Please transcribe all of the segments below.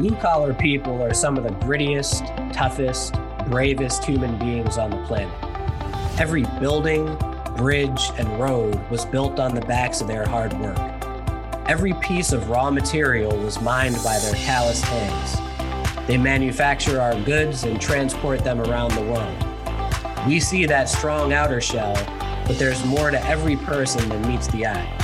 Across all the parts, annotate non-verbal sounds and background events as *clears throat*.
Blue collar people are some of the grittiest, toughest, bravest human beings on the planet. Every building, bridge, and road was built on the backs of their hard work. Every piece of raw material was mined by their calloused hands. They manufacture our goods and transport them around the world. We see that strong outer shell, but there's more to every person than meets the eye.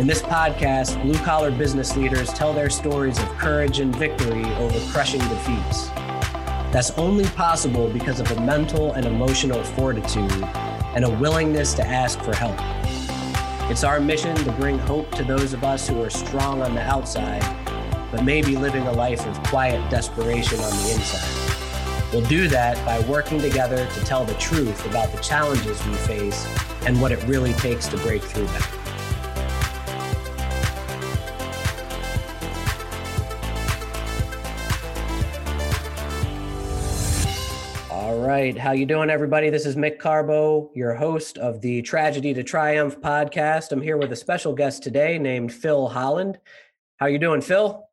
In this podcast, blue collar business leaders tell their stories of courage and victory over crushing defeats. That's only possible because of a mental and emotional fortitude and a willingness to ask for help. It's our mission to bring hope to those of us who are strong on the outside, but may be living a life of quiet desperation on the inside. We'll do that by working together to tell the truth about the challenges we face and what it really takes to break through them. Right. How you doing, everybody? This is Mick Carbo, your host of the Tragedy to Triumph podcast. I'm here with a special guest today named Phil Holland. How you doing, Phil?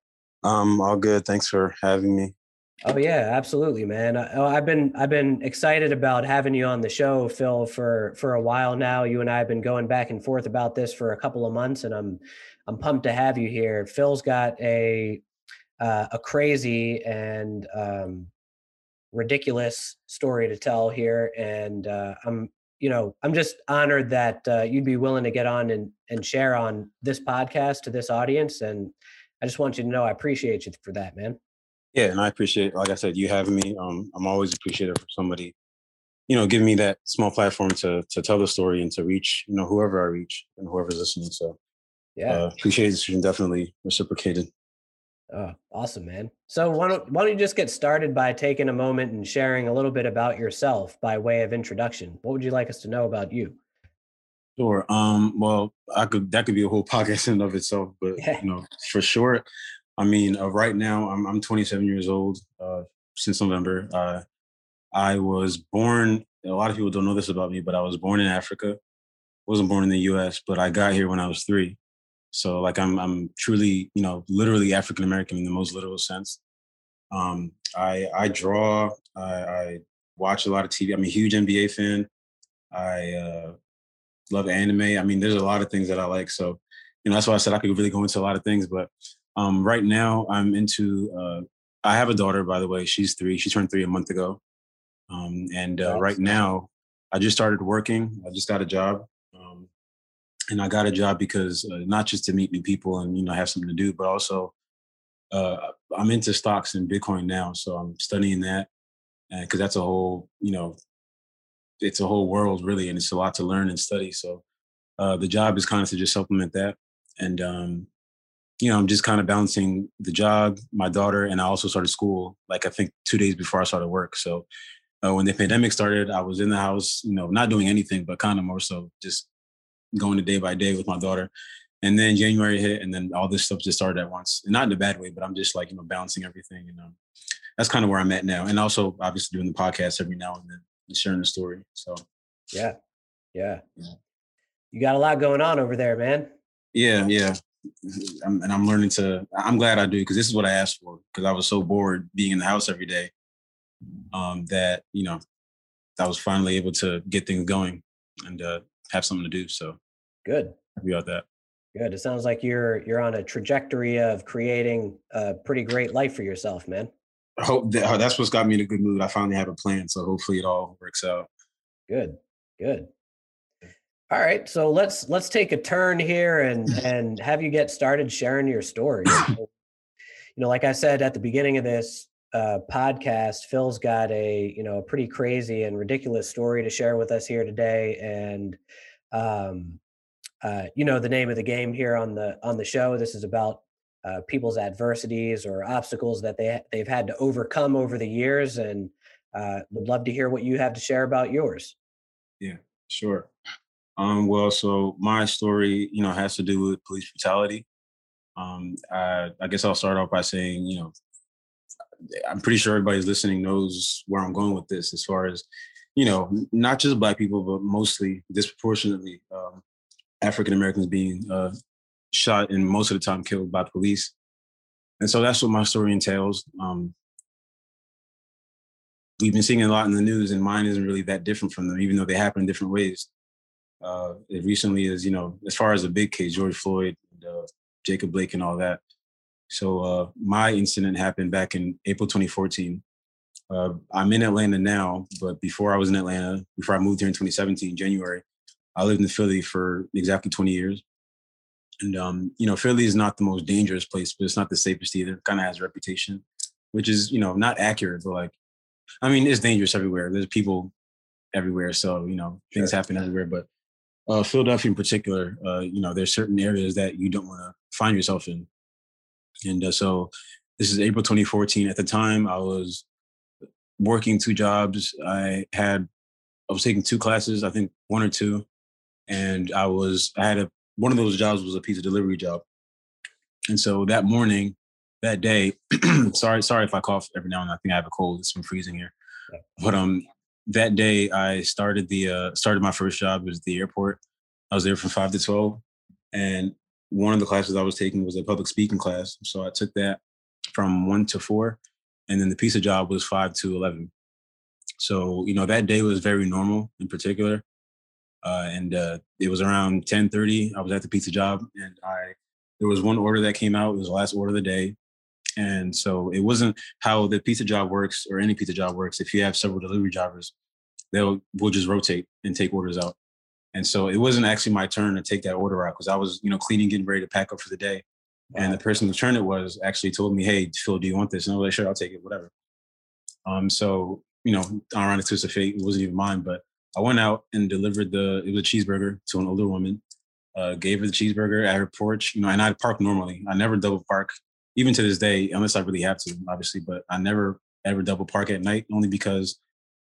Um, all good. Thanks for having me. Oh yeah, absolutely, man. I, oh, I've been I've been excited about having you on the show, Phil, for for a while now. You and I have been going back and forth about this for a couple of months, and I'm I'm pumped to have you here. Phil's got a uh, a crazy and um, ridiculous story to tell here, and uh, I'm you know I'm just honored that uh, you'd be willing to get on and and share on this podcast to this audience, and I just want you to know I appreciate you for that, man. Yeah, and I appreciate, like I said, you having me. Um, I'm always appreciative for somebody, you know, giving me that small platform to to tell the story and to reach, you know, whoever I reach and whoever's listening. So, yeah, uh, appreciate it. Definitely reciprocated. Oh, awesome, man. So why don't why don't you just get started by taking a moment and sharing a little bit about yourself by way of introduction? What would you like us to know about you? Sure. Um, well, I could that could be a whole *laughs* podcast in of itself, but yeah. you know, for sure. I mean, uh, right now I'm I'm 27 years old. Uh, since November, uh, I was born. A lot of people don't know this about me, but I was born in Africa. wasn't born in the U.S., but I got here when I was three. So like I'm I'm truly, you know, literally African American in the most literal sense. Um, I I draw, I, I, watch a lot of TV. I'm a huge NBA fan. I uh, love anime. I mean, there's a lot of things that I like. So, you know, that's why I said I could really go into a lot of things. But um, right now, I'm into. Uh, I have a daughter, by the way. She's three. She turned three a month ago. Um, and uh, right now, I just started working. I just got a job and I got a job because uh, not just to meet new people and you know have something to do, but also uh, I'm into stocks and Bitcoin now, so I'm studying that because that's a whole you know it's a whole world really, and it's a lot to learn and study. So uh, the job is kind of to just supplement that, and um, you know I'm just kind of balancing the job, my daughter, and I also started school like I think two days before I started work. So uh, when the pandemic started, I was in the house, you know, not doing anything, but kind of more so just going to day by day with my daughter. And then January hit, and then all this stuff just started at once. And not in a bad way, but I'm just like you know balancing everything. And know, that's kind of where I'm at now. And also, obviously, doing the podcast every now and then and sharing the story. So, yeah, yeah, yeah. You got a lot going on over there, man. Yeah, yeah. *laughs* I'm, and I'm learning to. I'm glad I do because this is what I asked for. Because I was so bored being in the house every day, um, that you know, I was finally able to get things going. And uh, have something to do. So good. We about that. Good. It sounds like you're you're on a trajectory of creating a pretty great life for yourself, man. I hope that, uh, that's what's got me in a good mood. I finally have a plan, so hopefully it all works out. Good. Good. All right, so let's let's take a turn here and *laughs* and have you get started sharing your story. *laughs* you know, like I said at the beginning of this uh, podcast, Phil's got a you know a pretty crazy and ridiculous story to share with us here today, and um, uh, you know the name of the game here on the on the show. This is about uh, people's adversities or obstacles that they they've had to overcome over the years, and uh, would love to hear what you have to share about yours. Yeah, sure. Um, well, so my story, you know, has to do with police brutality. Um, I, I guess I'll start off by saying, you know, I'm pretty sure everybody's listening knows where I'm going with this as far as, you know, not just black people, but mostly disproportionately um, African Americans being uh, shot and most of the time killed by police. And so that's what my story entails. Um, we've been seeing a lot in the news, and mine isn't really that different from them, even though they happen in different ways. Uh, it recently is, you know, as far as the big case, George Floyd, and, uh, Jacob Blake, and all that. So uh, my incident happened back in April 2014. Uh, I'm in Atlanta now, but before I was in Atlanta, before I moved here in 2017, January, I lived in Philly for exactly 20 years. And um, you know, Philly is not the most dangerous place, but it's not the safest either. It kind of has a reputation, which is you know not accurate, but like, I mean, it's dangerous everywhere. There's people everywhere, so you know things sure. happen everywhere. But uh, Philadelphia in particular, uh, you know, there's certain areas that you don't want to find yourself in. And uh, so this is April 2014. At the time, I was working two jobs. I had, I was taking two classes, I think one or two. And I was, I had a, one of those jobs was a pizza delivery job. And so that morning, that day, *clears throat* sorry, sorry if I cough every now and then. I think I have a cold. It's been freezing here. But um, that day I started the uh, started my first job was the airport. I was there from five to twelve, and one of the classes I was taking was a public speaking class. So I took that from one to four, and then the pizza job was five to eleven. So you know that day was very normal in particular, uh, and uh, it was around ten thirty. I was at the pizza job, and I there was one order that came out. It was the last order of the day, and so it wasn't how the pizza job works or any pizza job works. If you have several delivery drivers, they'll will just rotate and take orders out. And so it wasn't actually my turn to take that order out because I was, you know, cleaning, getting ready to pack up for the day. Wow. And the person who turned it was actually told me, "Hey, Phil, do you want this?" And I was like, "Sure, I'll take it, whatever." Um, so you know, ironic twist of fate, it wasn't even mine, but I went out and delivered the it was a cheeseburger to an older woman. Uh, gave her the cheeseburger at her porch, you know, and I'd park normally. I never double park even to this day, unless I really have to, obviously, but I never ever double park at night only because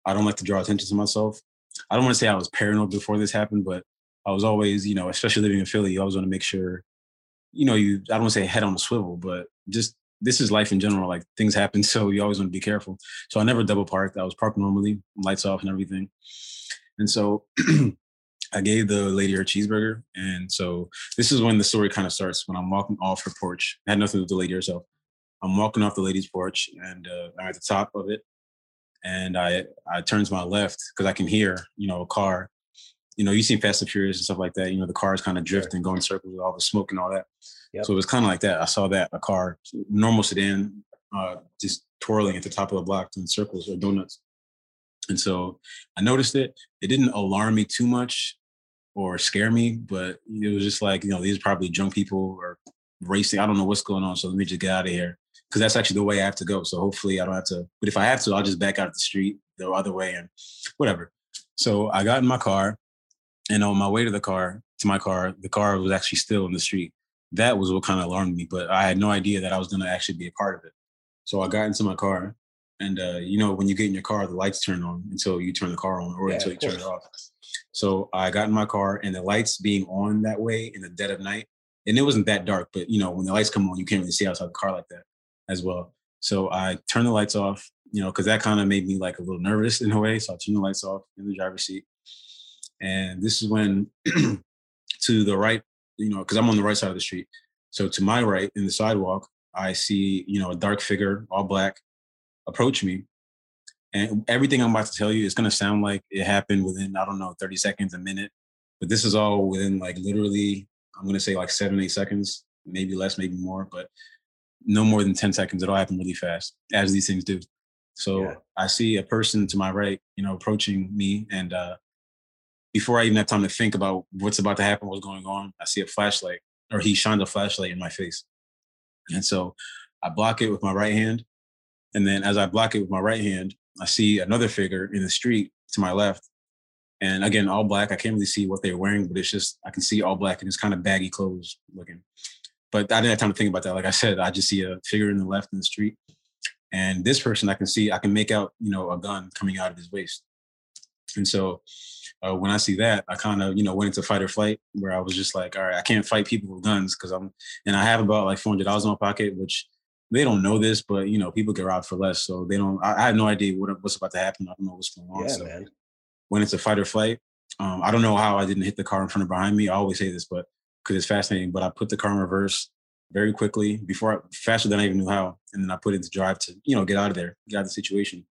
I don't like to draw attention to myself. I don't want to say I was paranoid before this happened, but I was always, you know, especially living in Philly, you always want to make sure, you know, you, I don't want to say head on a swivel, but just this is life in general. Like things happen. *laughs* So you always want to be careful. So I never double parked. I was parked normally, lights off and everything. And so *clears throat* I gave the lady her cheeseburger. And so this is when the story kind of starts when I'm walking off her porch. It had nothing to do with the lady herself. I'm walking off the lady's porch and uh, I'm at the top of it. And I I turn to my left because I can hear, you know, a car. You know, you see Fast and Furious and stuff like that. You know, the cars kind of drift and go in circles with all the smoke and all that. Yep. So it was kind of like that. I saw that a car, normal sedan, uh, just twirling at the top of the block in circles or donuts. And so I noticed it. It didn't alarm me too much or scare me, but it was just like, you know, these are probably drunk people or racing. I don't know what's going on. So let me just get out of here. Cause that's actually the way I have to go. So hopefully I don't have to, but if I have to, I'll just back out of the street the other way and whatever. So I got in my car and on my way to the car, to my car, the car was actually still in the street. That was what kind of alarmed me, but I had no idea that I was going to actually be a part of it. So I got into my car and uh, you know, when you get in your car, the lights turn on until you turn the car on or yeah, until you turn it off. So I got in my car and the lights being on that way in the dead of night, and it wasn't that dark, but you know, when the lights come on, you can't really see outside the car like that as well. So I turned the lights off, you know, because that kind of made me like a little nervous in a way. So I turned the lights off in the driver's seat. And this is when *clears throat* to the right, you know, because I'm on the right side of the street. So to my right in the sidewalk, I see, you know, a dark figure, all black, approach me and everything I'm about to tell you is going to sound like it happened within, I don't know, 30 seconds, a minute. But this is all within like literally, I'm going to say like seven, eight seconds, maybe less, maybe more, but no more than 10 seconds. It all happened really fast, as these things do. So yeah. I see a person to my right, you know, approaching me. And uh, before I even have time to think about what's about to happen, what's going on, I see a flashlight, or he shines a flashlight in my face. And so I block it with my right hand. And then as I block it with my right hand, I see another figure in the street to my left. And again, all black. I can't really see what they're wearing, but it's just I can see all black and it's kind of baggy clothes looking. But I didn't have time to think about that. Like I said, I just see a figure in the left in the street. And this person I can see, I can make out, you know, a gun coming out of his waist. And so uh, when I see that, I kind of, you know, went into fight or flight where I was just like, all right, I can't fight people with guns because I'm, and I have about like $400 in my pocket, which they don't know this, but you know, people get robbed for less. So they don't, I, I have no idea what, what's about to happen. I don't know what's going on. Yeah, so man. when it's a fight or flight, um, I don't know how I didn't hit the car in front of behind me. I always say this, but because it's fascinating, but I put the car in reverse, very quickly before I, faster than I even knew how. And then I put it into drive to, you know, get out of there, get out of the situation.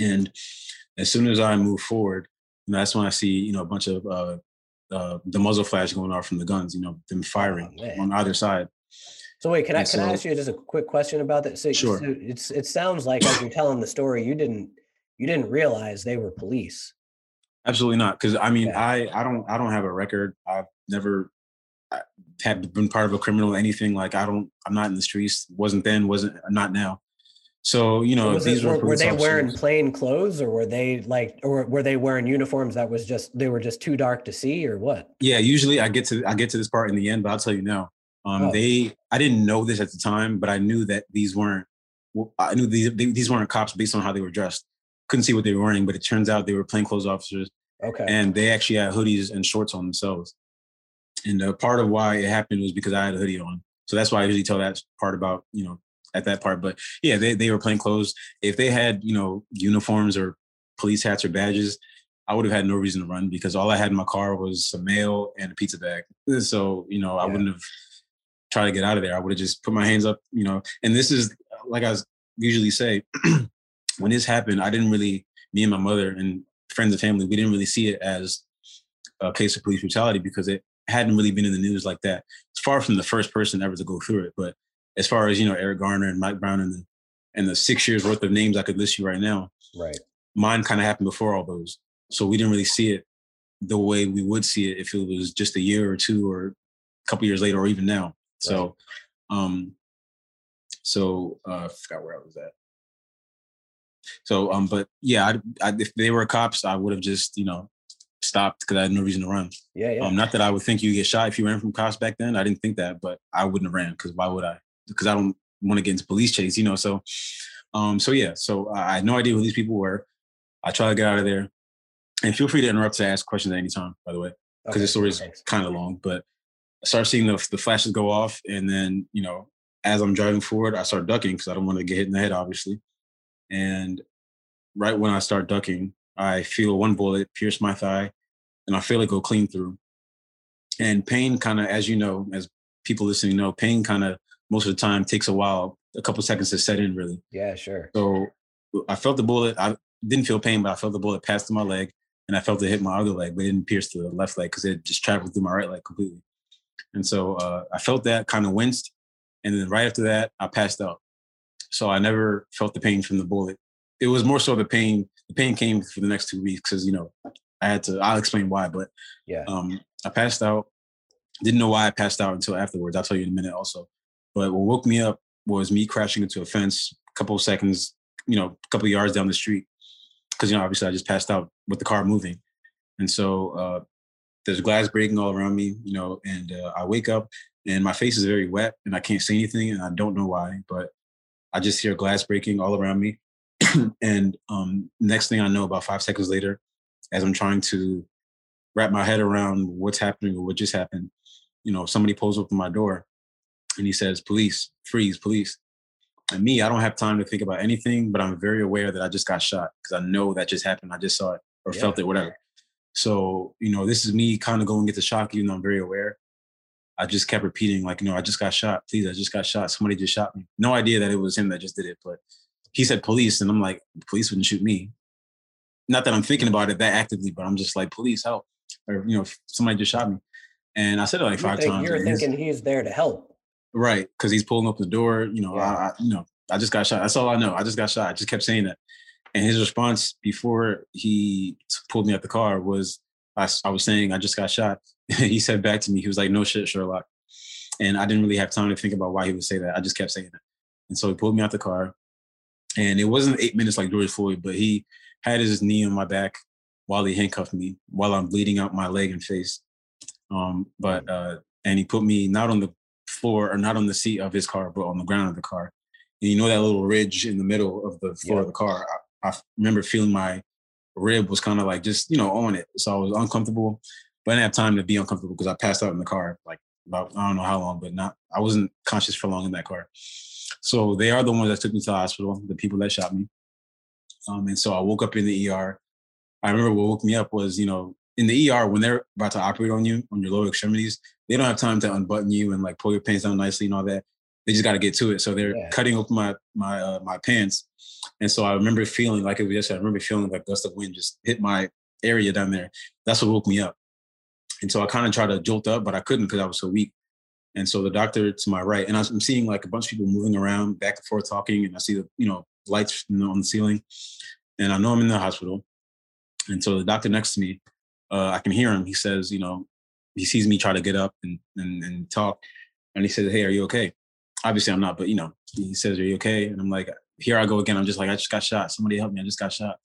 And as soon as I move forward, you know, that's when I see, you know, a bunch of uh, uh, the muzzle flash going off from the guns, you know, them firing oh, on either side. So wait, can and I can so, I ask you just a quick question about that? So, sure. So it's it sounds like as you're telling the story, you didn't you didn't realize they were police. Absolutely not, because I mean, yeah. I I don't I don't have a record. I've never have been part of a criminal anything. Like I don't I'm not in the streets. Wasn't then. Wasn't not now. So you know, these it, were, were they wearing plain clothes, or were they like, or were they wearing uniforms that was just they were just too dark to see, or what? Yeah, usually I get to I get to this part in the end, but I'll tell you now. Um, oh. They I didn't know this at the time, but I knew that these weren't. I knew these these weren't cops based on how they were dressed. Couldn't see what they were wearing, but it turns out they were plainclothes officers. Okay. And they actually had hoodies and shorts on themselves. And uh, part of why it happened was because I had a hoodie on. So that's why I usually tell that part about you know at that part. But yeah, they, they were plain clothes. If they had, you know, uniforms or police hats or badges, I would have had no reason to run because all I had in my car was some mail and a pizza bag. So, you know, I wouldn't have tried to get out of there. I would have just put my hands up, you know, and this is like I usually say, *clears throat* when this happened, I didn't really, me and my mother and friends and family, we didn't really see it as a case of police brutality because it hadn't really been in the news like that. It's far from the first person ever to go through it, but as far as you know Eric Garner and Mike Brown and the and the six years worth of names I could list you right now. Right. Mine kind of happened before all those, so we didn't really see it the way we would see it if it was just a year or two or a couple years later or even now. Right. So, um, so uh, I forgot where I was at. So, um, but yeah, I, I, if they were cops, I would have just you know stopped because I had no reason to run. Yeah, yeah. Um, not that I would think you get shot if you ran from cops back then. I didn't think that, but I wouldn't have ran because why would I? Because I don't want to get into police chase, you know. So, um, so yeah, so I had no idea who these people were. I try to get out of there, and feel free to interrupt to ask questions at any time, by the way, because okay. the story is kind of long. But I start seeing the the flashes go off, and then you know, as I'm driving forward, I start ducking because I don't want to get hit in the head, obviously. And right when I start ducking, I feel one bullet pierce my thigh, and I feel it go clean through. And pain, kind of, as you know, as people listening know, pain kind of most of the time takes a while, a couple seconds to set in really. Yeah, sure. So I felt the bullet. I didn't feel pain, but I felt the bullet pass through my leg and I felt it hit my other leg, but it didn't pierce the left leg because it just traveled through my right leg completely. And so uh, I felt that kind of winced. And then right after that, I passed out. So I never felt the pain from the bullet. It was more so the pain. The pain came for the next two weeks because, you know, I had to, I'll explain why, but yeah, um, I passed out. Didn't know why I passed out until afterwards. I'll tell you in a minute also. But what woke me up was me crashing into a fence a couple of seconds, you know, a couple of yards down the street. Because, you know, obviously I just passed out with the car moving. And so uh, there's glass breaking all around me, you know, and uh, I wake up and my face is very wet and I can't see anything and I don't know why, but I just hear glass breaking all around me. *clears throat* and um, next thing I know, about five seconds later, as I'm trying to wrap my head around what's happening or what just happened, you know, somebody pulls open my door and he says, "Police, freeze, police." And me, I don't have time to think about anything, but I'm very aware that I just got shot because I know that just happened. I just saw it or yeah. felt it, whatever. So, you know, this is me kind of going into shock, even though I'm very aware. I just kept repeating, like, you know, I just got shot. Please, I just got shot. Somebody just shot me. No idea that it was him that just did it, but he said police, and I'm like, police wouldn't shoot me. Not that I'm thinking mm. about it that actively, but I'm just like, police, help. Or, you know, somebody just shot me. And I said it like five you times. You're thinking he's there to help. Right, because he's pulling up the door. You know, yeah. I, you know, I just got shot. That's all I know. I just got shot. I just kept saying that, and his response before he pulled me out the car was, I, I was saying I just got shot. *laughs* he said back to me, he was like, "No shit, Sherlock," and I didn't really have time to think about why he would say that. I just kept saying that, and so he pulled me out the car, and it wasn't eight minutes like George Floyd, but he had his knee on my back while he handcuffed me while I'm bleeding out my leg and face. Um, but uh, and he put me not on the floor or not on the seat of his car, but on the ground of the car. And you know that little ridge in the middle of the floor yeah. of the car. I, I, remember feeling my rib was kind of like just you know on it, so I was uncomfortable, but I didn't have time to be uncomfortable because I passed out in the car like about I don't know how long, but not I wasn't conscious for long in that car. So they are the ones that took me to the hospital, the people that shot me. Um, and so I woke up in the ER. I remember what woke me up was, you know, in the ER when they're about to operate on you on your lower extremities, they don't have time to unbutton you and like pull your pants down nicely and all that. They just got to get to it. So they're yeah. cutting open my my uh, my pants, and so I remember feeling like it was yesterday. I remember feeling like gust of wind just hit my area down there. That's what woke me up. And so I kind of tried to jolt up, but I couldn't because I was so weak. And so the doctor to my right, and I'm seeing like a bunch of people moving around back and forth talking, and I see the you know lights on the ceiling, and I know I'm in the hospital. And so the doctor next to me, uh, I can hear him. He says, you know, he sees me try to get up and, and, and talk. And he says, Hey, are you okay? Obviously I'm not, but you know, he says, Are you okay? And I'm like, here I go again. I'm just like, I just got shot. Somebody help me. I just got shot.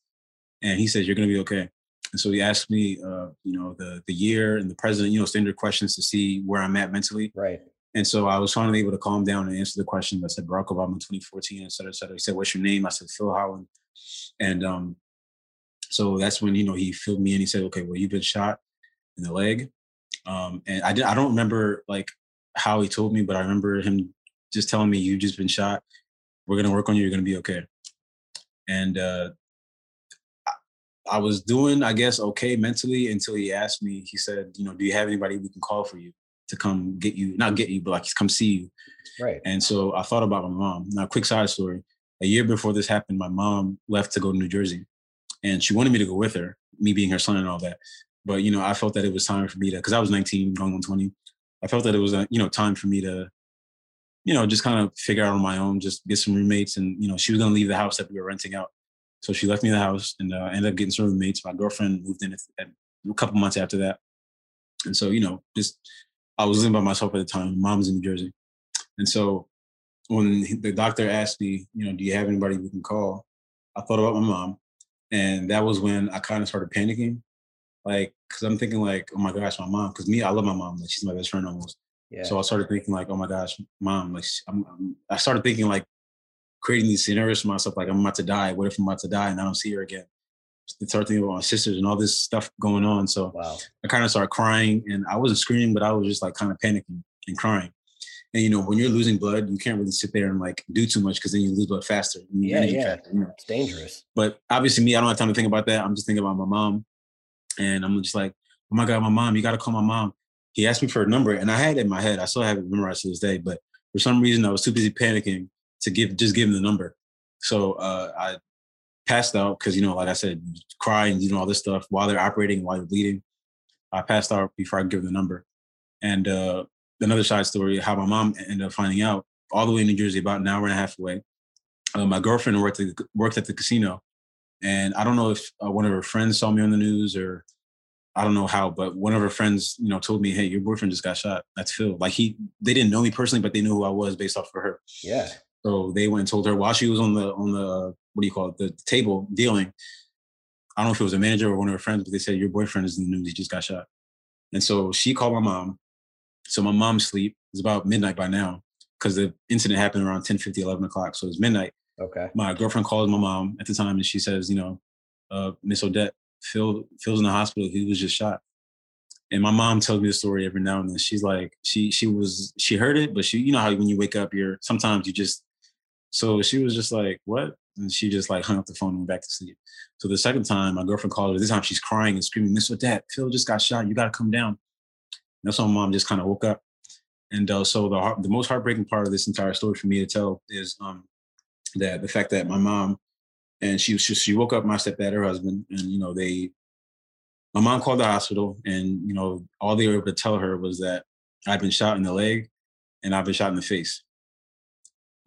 And he says, You're gonna be okay. And so he asked me, uh, you know, the the year and the president, you know, standard questions to see where I'm at mentally. Right. And so I was finally able to calm down and answer the question. I said Barack Obama 2014, et cetera, et cetera. He said, What's your name? I said, Phil Holland. And um, so that's when, you know, he filled me in. He said, Okay, well, you've been shot in the leg. Um, and I did I don't remember like how he told me, but I remember him just telling me, You've just been shot. We're gonna work on you, you're gonna be okay. And uh I was doing, I guess, okay mentally until he asked me, he said, you know, do you have anybody we can call for you to come get you, not get you, but like come see you. Right. And so I thought about my mom. Now, quick side story. A year before this happened, my mom left to go to New Jersey and she wanted me to go with her, me being her son and all that. But, you know, I felt that it was time for me to, because I was 19, going on 20. I felt that it was, a, you know, time for me to, you know, just kind of figure out on my own, just get some roommates. And, you know, she was going to leave the house that we were renting out. So she left me the house and uh, ended up getting some roommates. My girlfriend moved in at, a couple months after that. And so, you know, just I was living by myself at the time. Mom's in New Jersey. And so when the doctor asked me, you know, do you have anybody we can call? I thought about my mom. And that was when I kind of started panicking. Like, cause I'm thinking like, oh my gosh, my mom. Cause me, I love my mom. Like she's my best friend almost. Yeah. So I started thinking like, oh my gosh, mom. Like I'm, I'm, I started thinking like creating these scenarios for myself, like I'm about to die. What if I'm about to die and I don't see her again? I started thinking about my sisters and all this stuff going on. So wow. I kind of started crying and I wasn't screaming, but I was just like kind of panicking and crying. And you know, when you're losing blood, you can't really sit there and like do too much because then you lose blood faster. Yeah, yeah, faster, you know? it's dangerous. But obviously, me, I don't have time to think about that. I'm just thinking about my mom, and I'm just like, oh my god, my mom, you got to call my mom. He asked me for a number, and I had it in my head. I still have it memorized to this day, but for some reason, I was too busy panicking to give just give him the number. So uh, I passed out because you know, like I said, crying, you know, all this stuff while they're operating, while they're bleeding. I passed out before I give the number. And uh, another side story: how my mom ended up finding out all the way in New Jersey, about an hour and a half away. Uh, my girlfriend worked at, worked at the casino, and I don't know if uh, one of her friends saw me on the news or I don't know how, but one of her friends, you know, told me, "Hey, your boyfriend just got shot. That's Phil." Like he, they didn't know me personally, but they knew who I was based off of her. Yeah. So they went and told her while she was on the on the what do you call it the table dealing. I don't know if it was a manager or one of her friends, but they said your boyfriend is in the news. He just got shot. And so she called my mom. So my mom's sleep. It's about midnight by now because the incident happened around 10, 50, 11 o'clock. So it's midnight. Okay. My girlfriend calls my mom at the time and she says, you know, uh, Miss Odette, Phil, Phil's in the hospital. He was just shot. And my mom tells me the story every now and then. She's like, she she was she heard it, but she, you know how when you wake up, you're sometimes you just so she was just like, what? And she just like hung up the phone and went back to sleep. So the second time, my girlfriend called her. This time she's crying and screaming, Miss Dad, Phil just got shot. You got to come down. And that's when mom just kind of woke up. And uh, so the the most heartbreaking part of this entire story for me to tell is um, that the fact that my mom and she she, she woke up my stepdad, her husband, and you know they, my mom called the hospital, and you know all they were able to tell her was that I've been shot in the leg, and I've been shot in the face.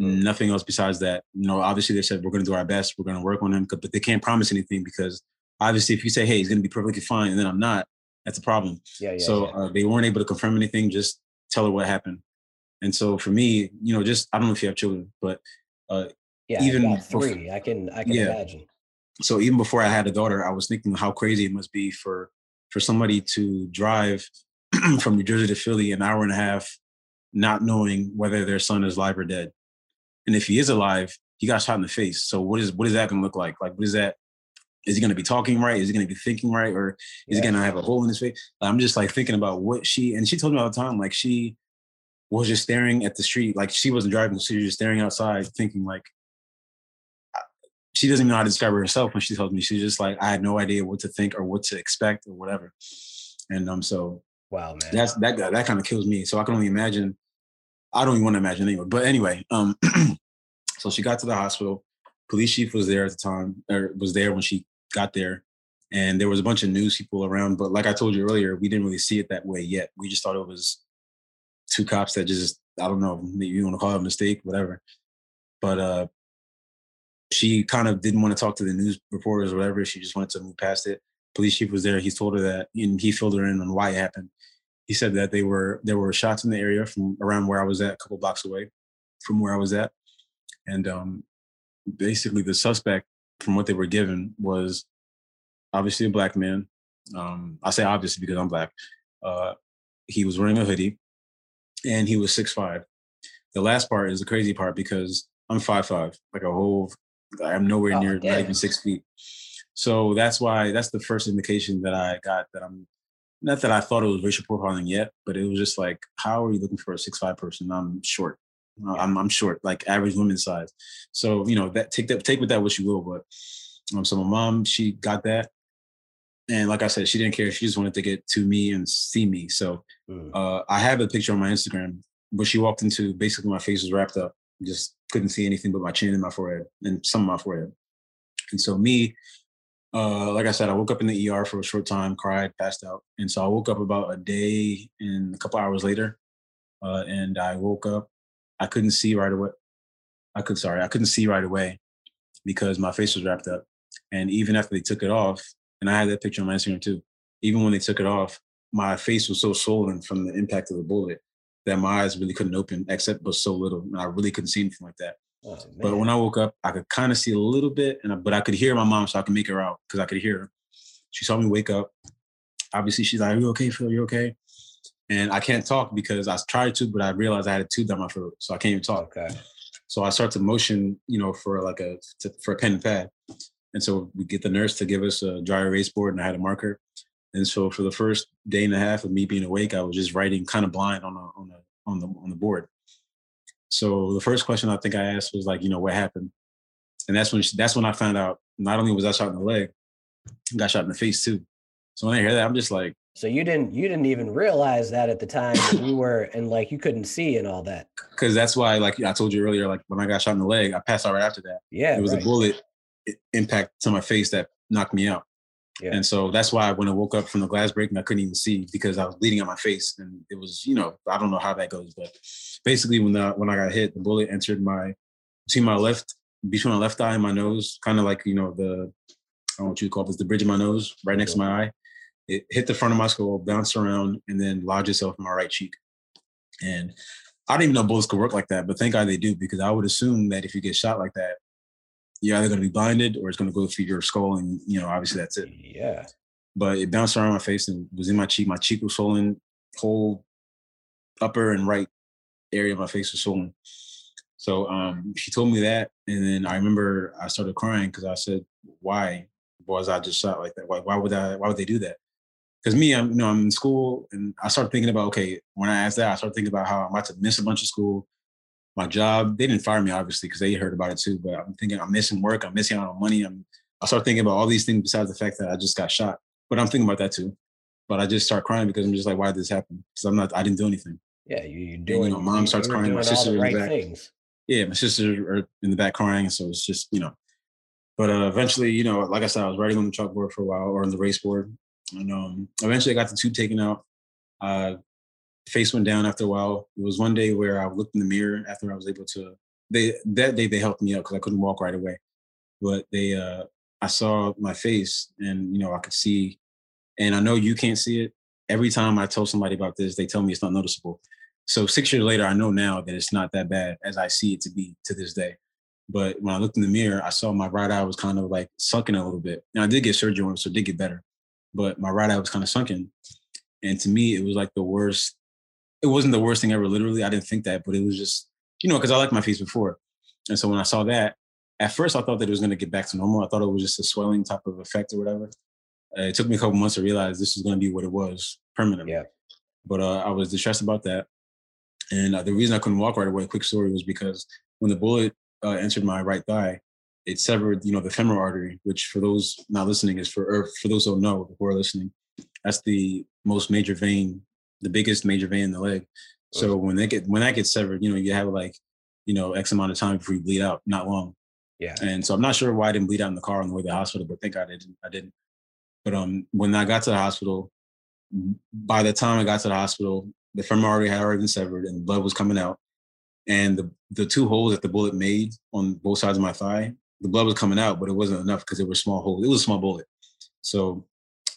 Nothing else besides that. You know, obviously they said we're going to do our best. We're going to work on him, but they can't promise anything because obviously if you say, "Hey, he's going to be perfectly fine," and then I'm not, that's a problem. Yeah, yeah. So yeah. Uh, they weren't able to confirm anything. Just tell her what happened. And so for me, you know, just I don't know if you have children, but uh, yeah, even three, before, I can I can yeah. imagine. So even before I had a daughter, I was thinking how crazy it must be for for somebody to drive *clears throat* from New Jersey to Philly an hour and a half, not knowing whether their son is alive or dead. And if he is alive, he got shot in the face. So what is what is that gonna look like? Like what is that? Is he gonna be talking right? Is he gonna be thinking right? Or is yeah. he gonna have a hole in his face? I'm just like thinking about what she and she told me all the time, like she was just staring at the street, like she wasn't driving, she was just staring outside, thinking like she doesn't even know how to describe herself when she tells me. She's just like, I had no idea what to think or what to expect or whatever. And um, so Wow, man. That's that that kind of kills me. So I can only imagine. I don't even want to imagine anyway. But anyway, um, *clears throat* so she got to the hospital. Police chief was there at the time, or was there when she got there, and there was a bunch of news people around. But like I told you earlier, we didn't really see it that way yet. We just thought it was two cops that just I don't know, maybe you want to call it a mistake, whatever. But uh, she kind of didn't want to talk to the news reporters or whatever. She just wanted to move past it. Police chief was there. He told her that, and he filled her in on why it happened. He said that they were there were shots in the area from around where I was at, a couple blocks away from where I was at, and um, basically the suspect, from what they were given, was obviously a black man. Um, I say obviously because I'm black. Uh, he was wearing a hoodie, and he was six five. The last part is the crazy part because I'm five five, like a whole I'm nowhere oh, near not even six feet. So that's why that's the first indication that I got that I'm not that I thought it was racial profiling yet, but it was just like, how are you looking for a six five person? I'm short. I'm I'm short, like average woman size. So you know that take that take with that what you will. But um, so my mom she got that, and like I said, she didn't care. She just wanted to get to me and see me. So mm. uh, I have a picture on my Instagram but she walked into. Basically, my face was wrapped up, just couldn't see anything but my chin and my forehead and some of my forehead. And so me, uh, like I said, I woke up in the ER for a short time, cried, passed out. And so I woke up about a day and a couple hours later. Uh, and I woke up, I couldn't see right away. I could, sorry, I couldn't see right away because my face was wrapped up. And even after they took it off, and I had that picture on my Instagram too, even when they took it off, my face was so swollen from the impact of the bullet that my eyes really couldn't open, except but so little. And I really couldn't see anything like that. Oh, but when I woke up, I could kind of see a little bit, and I, but I could hear my mom, so I could make her out because I could hear her. She saw me wake up. Obviously, she's like, "Are you okay, Phil? You okay?" And I can't talk because I tried to, but I realized I had a tooth down my throat, so I can't even talk. Okay. So I start to motion, you know, for like a to, for a pen and pad, and so we get the nurse to give us a dry erase board, and I had a marker, and so for the first day and a half of me being awake, I was just writing kind of blind on a, on a, on the on the board. So the first question I think I asked was like, you know, what happened? And that's when she, that's when I found out not only was I shot in the leg, I got shot in the face too. So when I hear that, I'm just like. So you didn't you didn't even realize that at the time you were and like you couldn't see and all that. Because that's why, like I told you earlier, like when I got shot in the leg, I passed out right after that. Yeah, it was right. a bullet impact to my face that knocked me out. Yeah. And so that's why when I woke up from the glass breaking, I couldn't even see because I was bleeding on my face. And it was, you know, I don't know how that goes, but basically when the, when I got hit, the bullet entered my between my left, between my left eye and my nose, kind of like, you know, the I don't know what you call this, the bridge of my nose, right next to my eye. It hit the front of my skull, bounced around, and then lodged itself in my right cheek. And I didn't even know bullets could work like that, but thank God they do, because I would assume that if you get shot like that, you're either going to be blinded or it's going to go through your skull, and you know, obviously that's it. Yeah. But it bounced around my face and was in my cheek. My cheek was swollen, whole upper and right area of my face was swollen. So um, she told me that, and then I remember I started crying because I said, "Why was I just shot like that? Why, why would I? Why would they do that?" Because me, I'm you know I'm in school, and I started thinking about okay. When I asked that, I started thinking about how I'm about to miss a bunch of school my job. They didn't fire me obviously because they heard about it too. But I'm thinking I'm missing work. I'm missing out on money. I'm. I start thinking about all these things besides the fact that I just got shot. But I'm thinking about that too. But I just start crying because I'm just like, why did this happen? Because I'm not. I didn't do anything. Yeah, you, you're doing. you know, mom starts crying. My sister right in the back. Things. Yeah, my sister are in the back crying. So it's just you know. But uh, eventually, you know, like I said, I was writing on the chalkboard for a while or on the race board. And um, eventually I got the tube taken out. Uh, face went down after a while. It was one day where I looked in the mirror after I was able to they that day they helped me out because I couldn't walk right away. But they uh I saw my face and you know I could see and I know you can't see it. Every time I tell somebody about this, they tell me it's not noticeable. So six years later, I know now that it's not that bad as I see it to be to this day. But when I looked in the mirror, I saw my right eye was kind of like sunken a little bit. Now I did get surgery on it, so it did get better. But my right eye was kind of sunken. And to me, it was like the worst. It wasn't the worst thing ever, literally. I didn't think that, but it was just you know, because I liked my face before. And so when I saw that, at first I thought that it was going to get back to normal. I thought it was just a swelling type of effect or whatever. Uh, it took me a couple months to realize this was going to be what it was permanently. Yeah. But uh, I was distressed about that. And uh, the reason I couldn't walk right away, quick story, was because when the bullet uh, entered my right thigh, it severed, you know, the femoral artery, which for those not listening is for, or for those who don't know who are listening, that's the most major vein the biggest major vein in the leg. So when they get when that gets severed, you know, you have like, you know, X amount of time before you bleed out, not long. Yeah. And so I'm not sure why I didn't bleed out in the car on the way to the hospital, but thank God I didn't. I didn't. But um, when I got to the hospital, by the time I got to the hospital, the femoral artery had already been severed and the blood was coming out. And the the two holes that the bullet made on both sides of my thigh, the blood was coming out, but it wasn't enough because it were small holes. It was a small bullet. So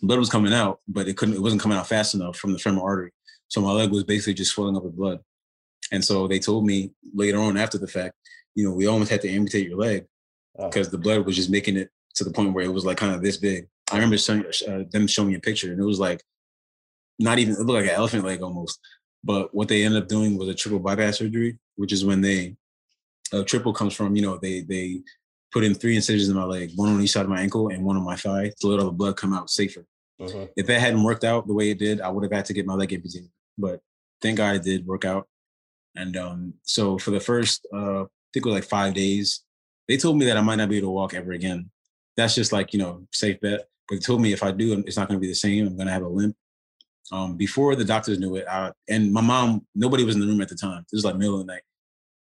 blood was coming out, but it couldn't, it wasn't coming out fast enough from the femoral artery. So my leg was basically just swelling up with blood. And so they told me later on after the fact, you know, we almost had to amputate your leg because oh. the blood was just making it to the point where it was like kind of this big. I remember showing, uh, them showing me a picture and it was like not even, it looked like an elephant leg almost. But what they ended up doing was a triple bypass surgery, which is when they, a triple comes from, you know, they, they put in three incisions in my leg, one on each side of my ankle and one on my thigh to let all the blood come out safer. Uh-huh. If that hadn't worked out the way it did, I would have had to get my leg amputated. But thank God it did work out. And um, so for the first, uh, I think it was like five days, they told me that I might not be able to walk ever again. That's just like, you know, safe bet. But they told me if I do, it's not going to be the same. I'm going to have a limp. Um, before the doctors knew it, I, and my mom, nobody was in the room at the time. It was like middle of the night.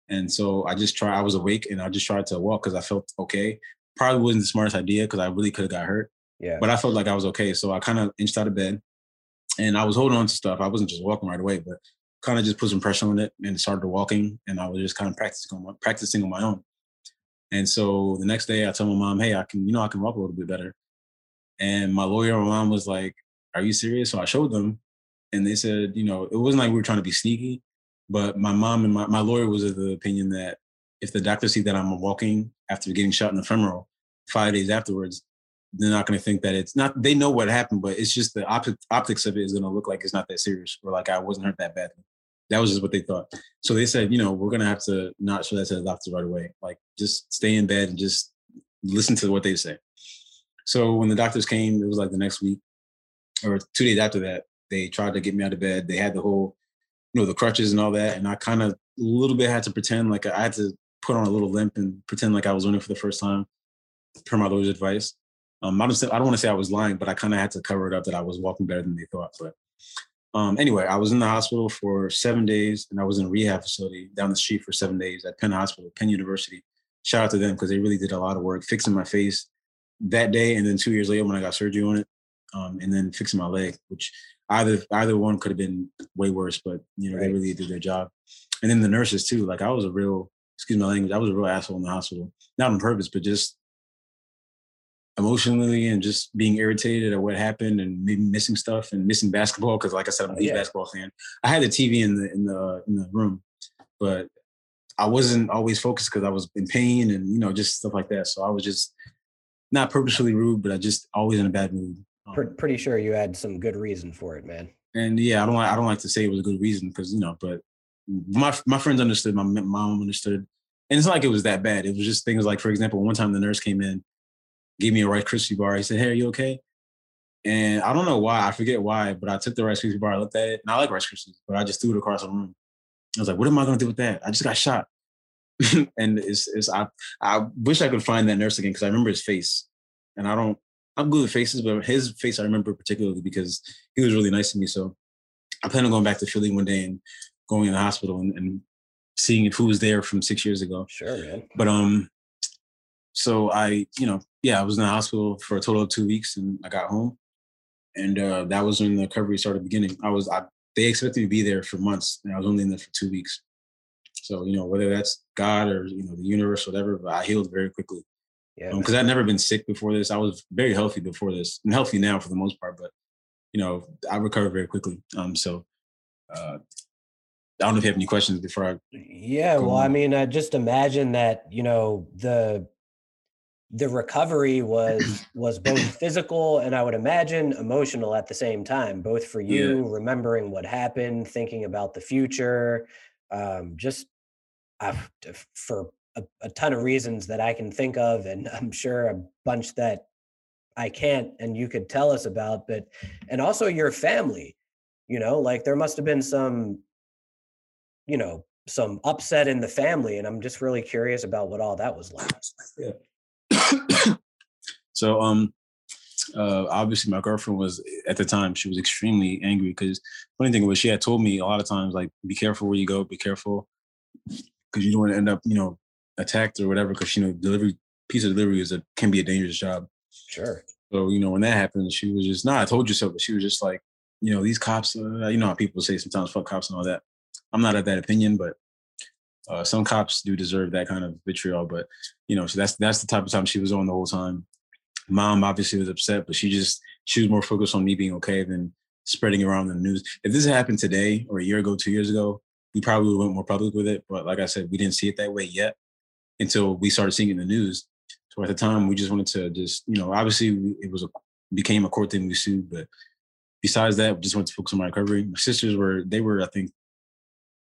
And so I just tried, I was awake and I just tried to walk because I felt okay. Probably wasn't the smartest idea because I really could have got hurt. Yeah. But I felt like I was okay. So I kind of inched out of bed and I was holding on to stuff. I wasn't just walking right away, but kind of just put some pressure on it and started walking. And I was just kind of practicing on my, practicing on my own. And so the next day I told my mom, hey, I can, you know, I can walk a little bit better. And my lawyer, my mom was like, are you serious? So I showed them and they said, you know, it wasn't like we were trying to be sneaky, but my mom and my, my lawyer was of the opinion that if the doctor see that I'm walking after getting shot in the femoral five days afterwards, they're not going to think that it's not, they know what happened, but it's just the op- optics of it is going to look like it's not that serious or like I wasn't hurt that badly. That was just what they thought. So they said, you know, we're going to have to not show that to the doctor right away. Like just stay in bed and just listen to what they say. So when the doctors came, it was like the next week or two days after that, they tried to get me out of bed. They had the whole, you know, the crutches and all that. And I kind of a little bit had to pretend like I had to put on a little limp and pretend like I was running for the first time per my lawyer's advice. Um, I don't I don't want to say I was lying, but I kind of had to cover it up that I was walking better than they thought. But um, anyway, I was in the hospital for seven days, and I was in a rehab facility down the street for seven days at Penn Hospital, Penn University. Shout out to them because they really did a lot of work fixing my face that day, and then two years later when I got surgery on it, um, and then fixing my leg, which either either one could have been way worse, but you know right. they really did their job. And then the nurses too. Like I was a real, excuse my language, I was a real asshole in the hospital, not on purpose, but just emotionally and just being irritated at what happened and maybe missing stuff and missing basketball because like I said I'm a oh, huge yeah. basketball fan. I had the TV in the in the uh, in the room, but I wasn't always focused because I was in pain and you know just stuff like that. So I was just not purposefully rude, but I just always in a bad mood. Um, pretty sure you had some good reason for it, man. And yeah, I don't I don't like to say it was a good reason because you know, but my my friends understood, my mom understood, and it's not like it was that bad. It was just things like, for example, one time the nurse came in gave me a Rice Krispie bar. He said, "Hey, are you okay?" And I don't know why, I forget why, but I took the Rice Krispie bar, I looked at it, and I like Rice Krispies, but I just threw it across the room. I was like, "What am I going to do with that? I just got shot." *laughs* and it's, it's I I wish I could find that nurse again because I remember his face, and I don't. I'm good with faces, but his face I remember particularly because he was really nice to me. So I plan on going back to Philly one day and going in the hospital and, and seeing if who was there from six years ago. Sure, man. But um, so I, you know, yeah, I was in the hospital for a total of two weeks, and I got home, and uh, that was when the recovery started beginning. I was, I, they expected me to be there for months, and I was only in there for two weeks. So you know, whether that's God or you know the universe, whatever, but I healed very quickly. Yeah, because um, I'd never been sick before this. I was very healthy before this, and healthy now for the most part. But you know, I recovered very quickly. Um, so uh, I don't know if you have any questions before I. Yeah, well, on. I mean, I just imagine that you know the the recovery was *clears throat* was both physical and I would imagine emotional at the same time, both for you yeah. remembering what happened, thinking about the future, um, just uh, for a, a, ton of reasons that I can think of, and *laughs* I'm sure a bunch that I can't, and you could tell us about, but and also your family, you know, like there must have been some, you know, some upset in the family, and I'm just really curious about what all that was like. Yeah. *coughs* so um uh, obviously my girlfriend was at the time she was extremely angry because funny thing was she had told me a lot of times like be careful where you go, be careful because you don't want to end up you know attacked or whatever because you know delivery piece of delivery is a can be a dangerous job. Sure. So you know when that happened, she was just nah. I told you so, but she was just like you know these cops. Uh, you know how people say sometimes fuck cops and all that. I'm not of that opinion, but uh, some cops do deserve that kind of vitriol. But you know, so that's that's the type of time she was on the whole time. Mom obviously was upset, but she just she was more focused on me being okay than spreading around the news. If this happened today or a year ago, two years ago, we probably would have went more public with it. But like I said, we didn't see it that way yet until we started seeing it in the news. So at the time, we just wanted to just, you know, obviously it was a became a court thing we sued, but besides that, just wanted to focus on my recovery. My sisters were they were I think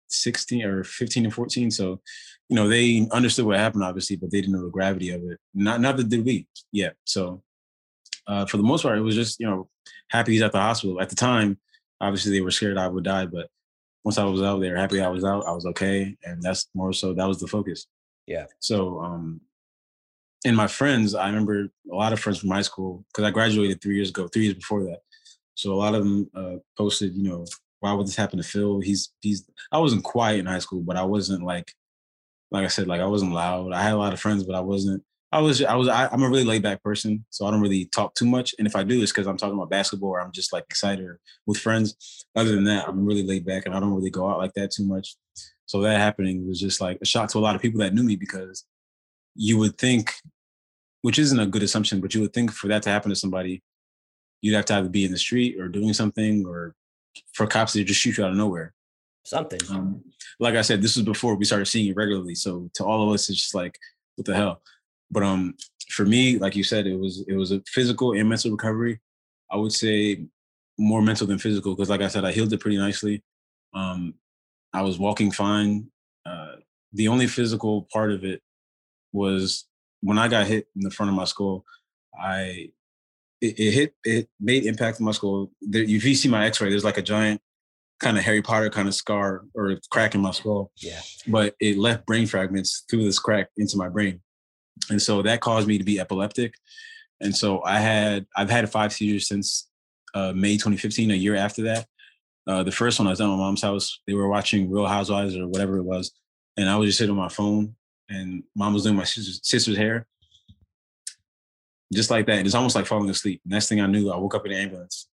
16 or 15 and 14. So, you know, they understood what happened, obviously, but they didn't know the gravity of it. Not not that did we yet. So uh, for the most part, it was just, you know, happy he's at the hospital. At the time, obviously they were scared I would die, but once I was out, they were happy I was out. I was okay. And that's more so that was the focus. Yeah. So um and my friends, I remember a lot of friends from high school, because I graduated three years ago, three years before that. So a lot of them uh, posted, you know, why would this happen to Phil? He's he's I wasn't quiet in high school, but I wasn't like like I said, like I wasn't loud. I had a lot of friends, but I wasn't. I was I was I, am a really laid back person, so I don't really talk too much. And if I do, it's because I'm talking about basketball or I'm just like excited with friends. Other than that, I'm really laid back and I don't really go out like that too much. So that happening was just like a shock to a lot of people that knew me because you would think, which isn't a good assumption, but you would think for that to happen to somebody, you'd have to either be in the street or doing something or for cops to just shoot you out of nowhere. Something. Um, like I said, this was before we started seeing it regularly. So to all of us, it's just like, what the hell? But um, for me, like you said, it was it was a physical and mental recovery. I would say more mental than physical because, like I said, I healed it pretty nicely. Um, I was walking fine. Uh, the only physical part of it was when I got hit in the front of my skull. I it, it hit it made impact in my skull. There, if you see my X-ray, there's like a giant kind of Harry Potter kind of scar or crack in my skull. Yeah. But it left brain fragments through this crack into my brain, and so that caused me to be epileptic. And so I had I've had five seizures since uh, May 2015, a year after that. Uh, the first one I was at my mom's house. They were watching Real Housewives or whatever it was, and I was just sitting on my phone, and mom was doing my sister's, sister's hair, just like that. It's almost like falling asleep. Next thing I knew, I woke up in the ambulance,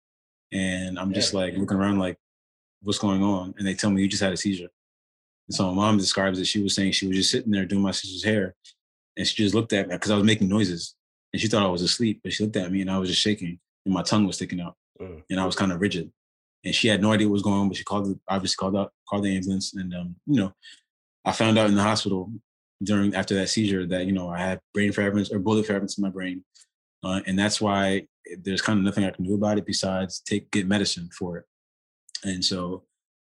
and I'm just like looking around, like, what's going on? And they tell me you just had a seizure. And so my mom describes it. She was saying she was just sitting there doing my sister's hair, and she just looked at me because I was making noises, and she thought I was asleep. But she looked at me, and I was just shaking, and my tongue was sticking out, mm. and I was kind of rigid. And she had no idea what was going on, but she called, the, obviously called out, called the ambulance, and um, you know, I found out in the hospital during after that seizure that you know I had brain fragments or bullet fragments in my brain, uh, and that's why there's kind of nothing I can do about it besides take get medicine for it. And so,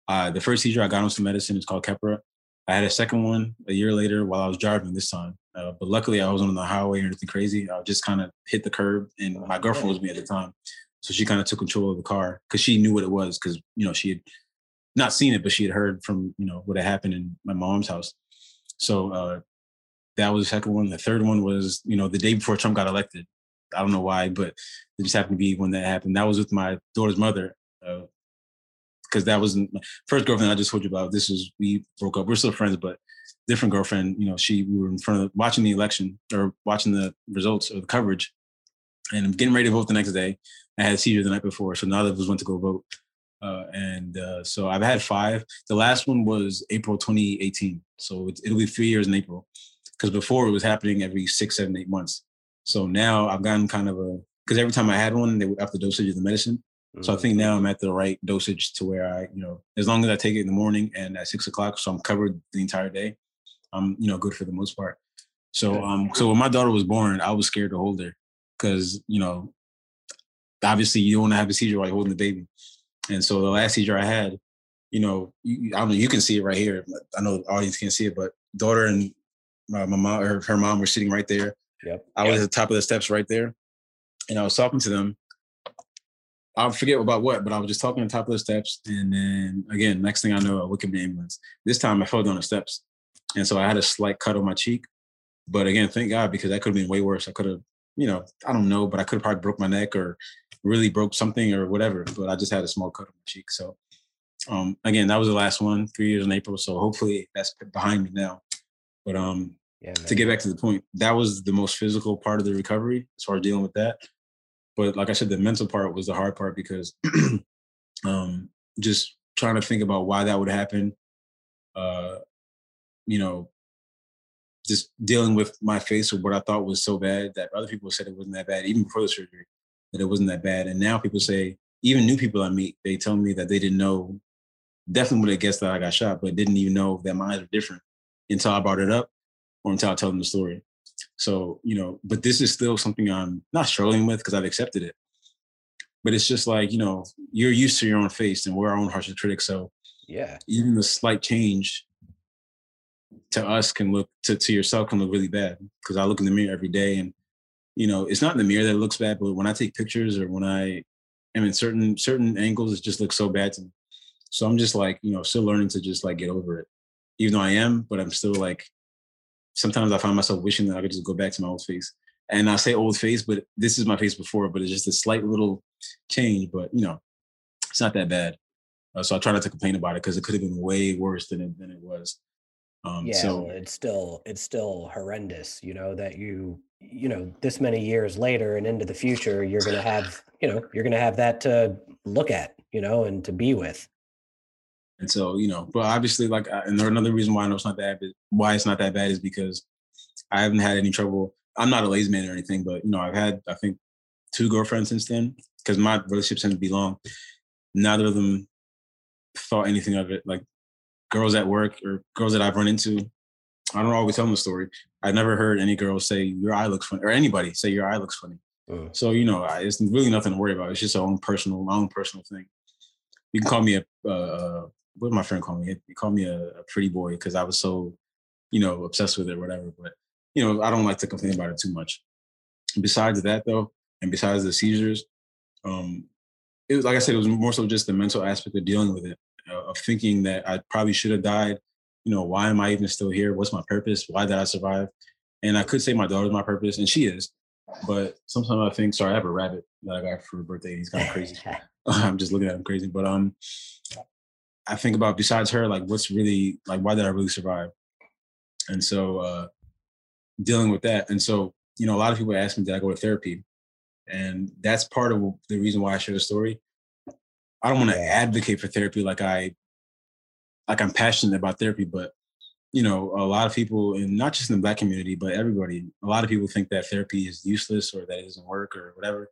uh, the first seizure I got on some medicine is called Keppra. I had a second one a year later while I was driving this time, uh, but luckily I wasn't on the highway or anything crazy. I just kind of hit the curb, and my girlfriend was me at the time, so she kind of took control of the car because she knew what it was because you know she had not seen it, but she had heard from you know what had happened in my mom's house. So uh, that was the second one. The third one was, you know, the day before Trump got elected. I don't know why, but it just happened to be when that happened. That was with my daughter's mother, because uh, that was my first girlfriend I just told you about. This was we broke up. We're still friends, but different girlfriend. You know, she we were in front of watching the election or watching the results or the coverage, and I'm getting ready to vote the next day. I had a seizure the night before, so none of us went to go vote. Uh, and uh, so I've had five. The last one was April 2018. So it, will be three years in April. Because before it was happening every six, seven, eight months. So now I've gotten kind of a because every time I had one, they would up the dosage of the medicine. Mm-hmm. So I think now I'm at the right dosage to where I, you know, as long as I take it in the morning and at six o'clock, so I'm covered the entire day, I'm, you know, good for the most part. So, um, so when my daughter was born, I was scared to hold her because, you know, obviously you don't want to have a seizure while you're holding the baby. And so the last seizure I had, you know, you, I don't know, you can see it right here. I know the audience can't see it, but daughter and my, my mom or her mom were sitting right there. Yep. I yep. was at the top of the steps right there. And I was talking to them. I forget about what, but I was just talking on top of the steps. And then again, next thing I know, I woke up the ambulance. This time I fell down the steps. And so I had a slight cut on my cheek. But again, thank God, because that could have been way worse. I could have you know, I don't know, but I could have probably broke my neck or really broke something or whatever. But I just had a small cut on my cheek. So um, again, that was the last one, three years in April. So hopefully that's behind me now. But um, yeah, to get back to the point, that was the most physical part of the recovery as far as dealing with that. But like I said, the mental part was the hard part because *clears throat* um, just trying to think about why that would happen. Uh, you know, just dealing with my face or what I thought was so bad that other people said it wasn't that bad, even before the surgery, that it wasn't that bad. And now people say, even new people I meet, they tell me that they didn't know, definitely would have guessed that I got shot, but didn't even know that my eyes were different until I brought it up or until I tell them the story. So, you know, but this is still something I'm not struggling with because I've accepted it. But it's just like, you know, you're used to your own face and we're our own harshest critics. So yeah, even the slight change to us can look to, to yourself can look really bad. Cause I look in the mirror every day and you know, it's not in the mirror that it looks bad, but when I take pictures or when I am in certain certain angles, it just looks so bad to me. So I'm just like, you know, still learning to just like get over it. Even though I am, but I'm still like sometimes I find myself wishing that I could just go back to my old face. And I say old face, but this is my face before, but it's just a slight little change. But you know, it's not that bad. Uh, so I try not to complain about it because it could have been way worse than it than it was. Um, yeah, so it's still it's still horrendous. You know that you you know this many years later and into the future, you're gonna have you know you're gonna have that to look at, you know, and to be with. And so, you know, but obviously, like, and another reason why I know it's not that bad, why it's not that bad is because I haven't had any trouble. I'm not a lazy man or anything, but you know, I've had I think two girlfriends since then because my relationships tend to be long. Neither of them thought anything of it. Like girls at work or girls that I've run into, I don't always tell them the story. I've never heard any girl say your eye looks funny or anybody say your eye looks funny. Uh. So you know, it's really nothing to worry about. It's just our own personal, my own personal thing. You can call me a uh, what did my friend call me? He called me a, a pretty boy because I was so, you know, obsessed with it or whatever. But you know, I don't like to complain about it too much. Besides that, though, and besides the seizures, um, it was like I said, it was more so just the mental aspect of dealing with it, of thinking that I probably should have died. You know, why am I even still here? What's my purpose? Why did I survive? And I could say my daughter's my purpose, and she is. But sometimes I think, sorry, I have a rabbit that I got for a birthday. He's kind of crazy. *laughs* *laughs* I'm just looking at him crazy. But um, I think about besides her, like what's really like why did I really survive? And so uh dealing with that. And so, you know, a lot of people ask me, did I go to therapy? And that's part of the reason why I share the story. I don't want to advocate for therapy like I like I'm passionate about therapy, but you know, a lot of people, and not just in the black community, but everybody, a lot of people think that therapy is useless or that it doesn't work or whatever.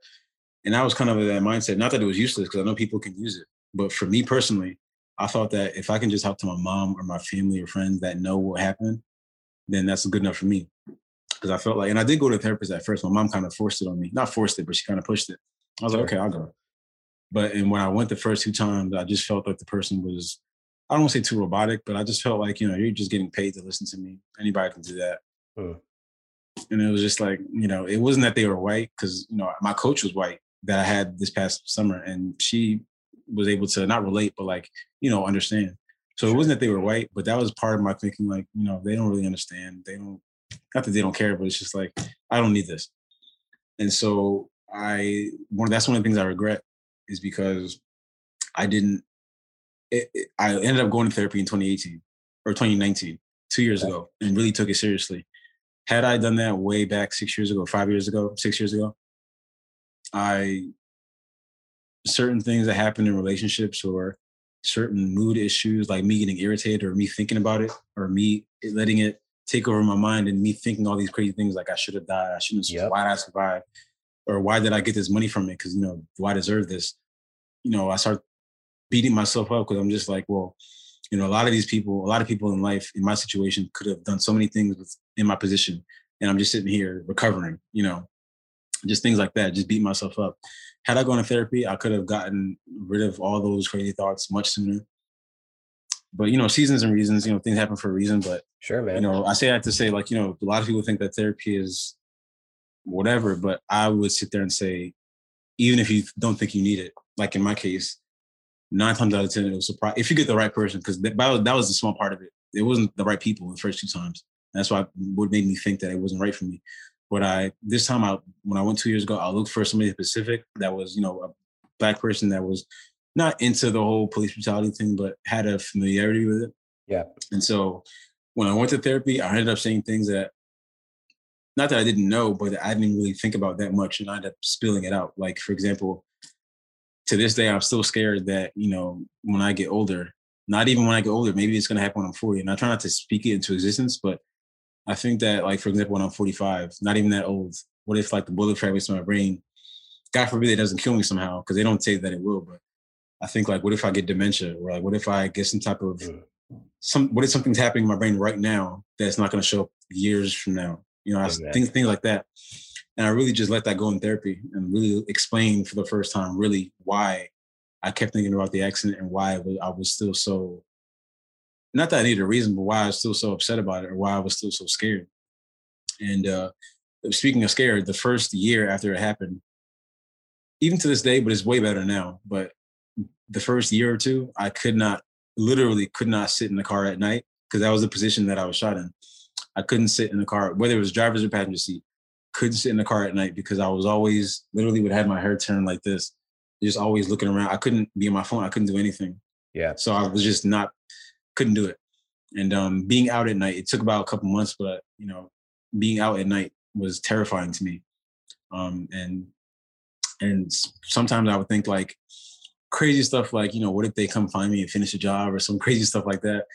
And I was kind of in that mindset, not that it was useless, because I know people can use it. But for me personally, I thought that if I can just help to my mom or my family or friends that know what happened, then that's good enough for me. Because I felt like, and I did go to a therapist at first. My mom kind of forced it on me, not forced it, but she kind of pushed it. I was like, okay, I'll go. But and when I went the first two times, I just felt like the person was, I don't want to say too robotic, but I just felt like you know you're just getting paid to listen to me. Anybody can do that. Mm. And it was just like you know, it wasn't that they were white because you know my coach was white that I had this past summer, and she was able to not relate, but like, you know, understand. So it wasn't that they were white, but that was part of my thinking, like, you know, they don't really understand. They don't, not that they don't care, but it's just like, I don't need this. And so I, one, that's one of the things I regret is because I didn't, it, it, I ended up going to therapy in 2018 or 2019, two years ago, and really took it seriously. Had I done that way back six years ago, five years ago, six years ago, I certain things that happen in relationships or certain mood issues, like me getting irritated or me thinking about it or me letting it take over my mind and me thinking all these crazy things like I should have died, I shouldn't have, yep. why did I survive? Or why did I get this money from it? Because, you know, do I deserve this? You know, I start beating myself up because I'm just like, well, you know, a lot of these people, a lot of people in life in my situation could have done so many things with, in my position. And I'm just sitting here recovering, you know, just things like that, just beat myself up had I gone to therapy, I could have gotten rid of all those crazy thoughts much sooner. But you know, seasons and reasons, you know, things happen for a reason. But sure, man. You know, I say that to say, like, you know, a lot of people think that therapy is whatever, but I would sit there and say, even if you don't think you need it, like in my case, nine times out of ten, it was surprise if you get the right person, because that, that was the small part of it. It wasn't the right people the first two times. That's why what made me think that it wasn't right for me. But I this time I when I went two years ago, I looked for somebody specific that was, you know, a black person that was not into the whole police brutality thing, but had a familiarity with it. Yeah. And so when I went to therapy, I ended up saying things that not that I didn't know, but I didn't really think about that much and I ended up spilling it out. Like, for example, to this day, I'm still scared that, you know, when I get older, not even when I get older, maybe it's going to happen when I'm 40. And I try not to speak it into existence, but I think that, like, for example, when I'm 45, not even that old, what if like the bullet fragments in my brain, God forbid it doesn't kill me somehow, because they don't say that it will, but I think like, what if I get dementia or like, what if I get some type of, some, what if something's happening in my brain right now that's not going to show up years from now? You know, I, things, things like that. And I really just let that go in therapy and really explain for the first time really why I kept thinking about the accident and why I was still so not that I needed a reason, but why I was still so upset about it or why I was still so scared. And uh, speaking of scared, the first year after it happened, even to this day, but it's way better now. But the first year or two, I could not, literally could not sit in the car at night because that was the position that I was shot in. I couldn't sit in the car, whether it was driver's or passenger seat couldn't sit in the car at night because I was always literally would have my hair turned like this, just always looking around. I couldn't be on my phone. I couldn't do anything. Yeah. So I was just not couldn't do it. And um, being out at night, it took about a couple months, but you know, being out at night was terrifying to me. Um, and and sometimes I would think like crazy stuff like, you know, what if they come find me and finish a job or some *laughs* crazy stuff like that.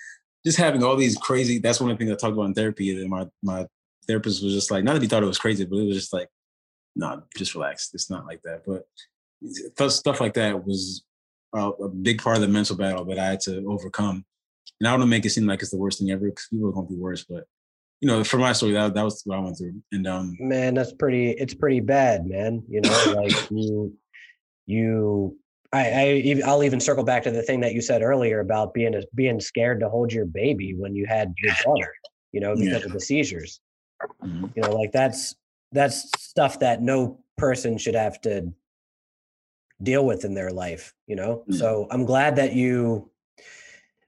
Just having all these crazy, that's one of the things I talked about in therapy that my my therapist was just like, not that he thought it was crazy, but it was just like, no, nah, just relax. It's not like that. But stuff like that was a, a, big part of the mental battle that I had to overcome. And I don't make it seem like it's the worst thing ever because people are going to be worse. But you know, for my story, that that was what I went through. And um, man, that's pretty. It's pretty bad, man. You know, like *laughs* you, you. I, I I'll even circle back to the thing that you said earlier about being a, being scared to hold your baby when you had your daughter, you know, because yeah. of the seizures. Mm-hmm. You know, like that's that's stuff that no person should have to deal with in their life, you know? Mm-hmm. So I'm glad that you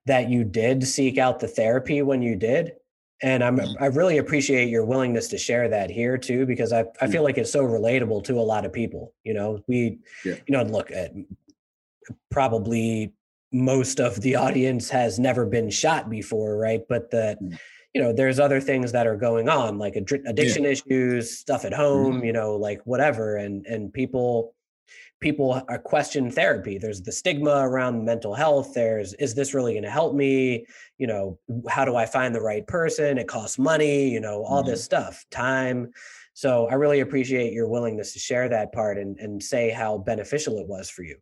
that you did seek out the therapy when you did. And I'm mm-hmm. I really appreciate your willingness to share that here too, because I, I feel like it's so relatable to a lot of people. You know, we yeah. you know, look at probably most of the audience has never been shot before, right? But that mm you know there's other things that are going on like addiction yeah. issues stuff at home mm-hmm. you know like whatever and and people people are question therapy there's the stigma around mental health there's is this really going to help me you know how do i find the right person it costs money you know all mm-hmm. this stuff time so i really appreciate your willingness to share that part and, and say how beneficial it was for you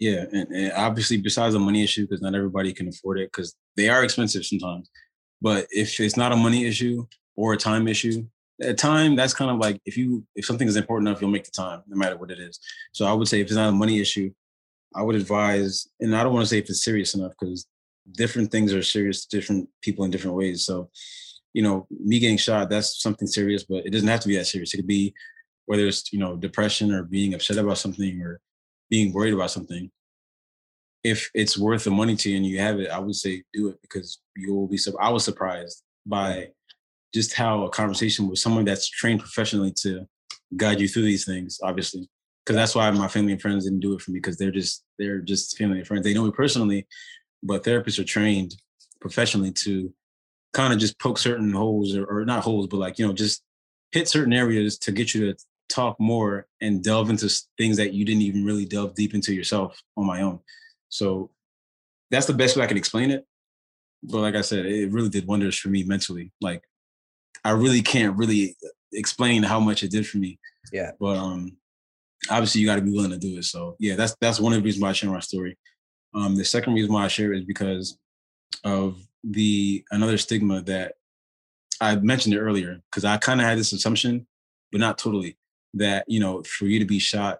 yeah and, and obviously besides the money issue because not everybody can afford it because they are expensive sometimes but if it's not a money issue or a time issue, at time that's kind of like if you if something is important enough, you'll make the time, no matter what it is. So I would say if it's not a money issue, I would advise, and I don't want to say if it's serious enough because different things are serious to different people in different ways. So, you know, me getting shot, that's something serious, but it doesn't have to be that serious. It could be whether it's, you know, depression or being upset about something or being worried about something if it's worth the money to you and you have it, I would say do it because you will be. So I was surprised by mm. just how a conversation with someone that's trained professionally to guide you through these things. Obviously, because that's why my family and friends didn't do it for me because they're just they're just family and friends. They know me personally, but therapists are trained professionally to kind of just poke certain holes or, or not holes, but like you know just hit certain areas to get you to talk more and delve into things that you didn't even really delve deep into yourself on my own. So that's the best way I can explain it. But like I said, it really did wonders for me mentally. Like I really can't really explain how much it did for me. Yeah. But um obviously you got to be willing to do it. So yeah, that's that's one of the reasons why I share my story. Um, the second reason why I share is because of the another stigma that I mentioned it earlier because I kind of had this assumption, but not totally, that you know for you to be shot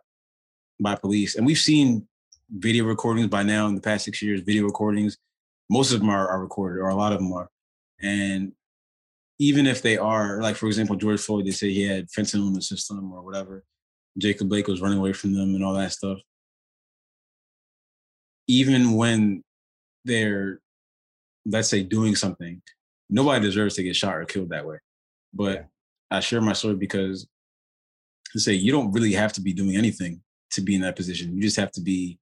by police, and we've seen video recordings by now in the past six years, video recordings, most of them are, are recorded, or a lot of them are. And even if they are, like for example, George Floyd, they say he had fentanyl in the system or whatever. Jacob Blake was running away from them and all that stuff. Even when they're, let's say, doing something, nobody deserves to get shot or killed that way. But I share my story because say you don't really have to be doing anything to be in that position. You just have to be.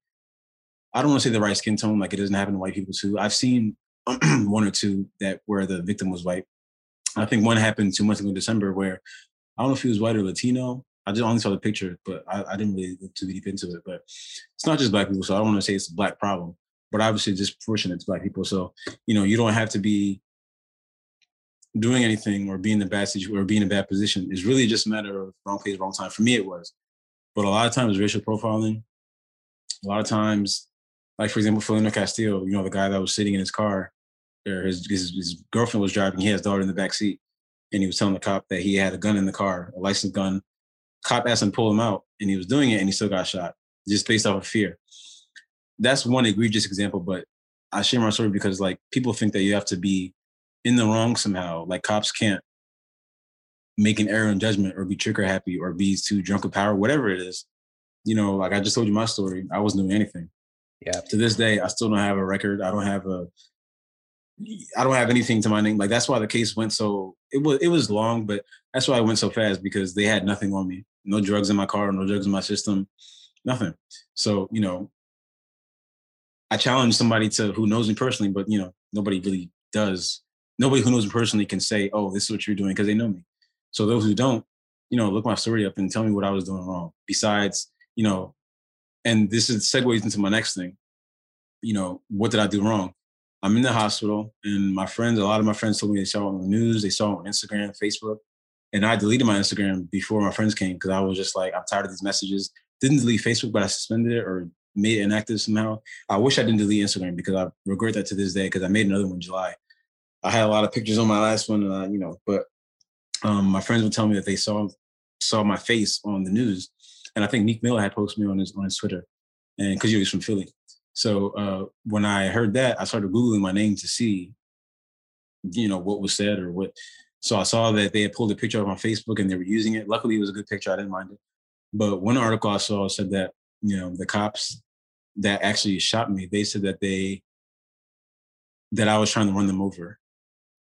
I don't want to say the right skin tone, like it doesn't happen to white people too. I've seen *clears throat* one or two that where the victim was white. I think one happened two months ago in December where I don't know if he was white or Latino. I just only saw the picture, but I, I didn't really look too deep into it. But it's not just black people, so I don't want to say it's a black problem, but obviously disproportionate to black people. So you know, you don't have to be doing anything or being in a bad situation or being in a bad position. It's really just a matter of wrong place, wrong time. For me, it was. But a lot of times, racial profiling. A lot of times, like for example, Philando Castillo, you know, the guy that was sitting in his car, or his, his, his girlfriend was driving. He had his daughter in the back seat, and he was telling the cop that he had a gun in the car, a licensed gun. Cop asked him to pull him out, and he was doing it, and he still got shot just based off of fear. That's one egregious example, but I share my story because like people think that you have to be in the wrong somehow. Like cops can't make an error in judgment or be trigger happy or be too drunk of power, whatever it is. You know, like I just told you my story. I wasn't doing anything. Yeah. To this day, I still don't have a record. I don't have a I don't have anything to my name. Like that's why the case went so it was it was long, but that's why it went so fast because they had nothing on me. No drugs in my car, no drugs in my system, nothing. So, you know, I challenge somebody to who knows me personally, but you know, nobody really does nobody who knows me personally can say, "Oh, this is what you're doing," because they know me. So those who don't, you know, look my story up and tell me what I was doing wrong. Besides, you know, and this is segues into my next thing. You know, what did I do wrong? I'm in the hospital, and my friends, a lot of my friends told me they saw it on the news, they saw it on Instagram, Facebook, and I deleted my Instagram before my friends came because I was just like, I'm tired of these messages. Didn't delete Facebook, but I suspended it or made it inactive somehow. I wish I didn't delete Instagram because I regret that to this day because I made another one in July I had a lot of pictures on my last one, uh, you know, but um, my friends would tell me that they saw saw my face on the news, and I think Meek Mill had posted me on his on his Twitter, and because he was from Philly. So uh, when I heard that, I started googling my name to see, you know, what was said or what. So I saw that they had pulled a picture of my Facebook and they were using it. Luckily, it was a good picture. I didn't mind it. But one article I saw said that you know the cops that actually shot me, they said that they that I was trying to run them over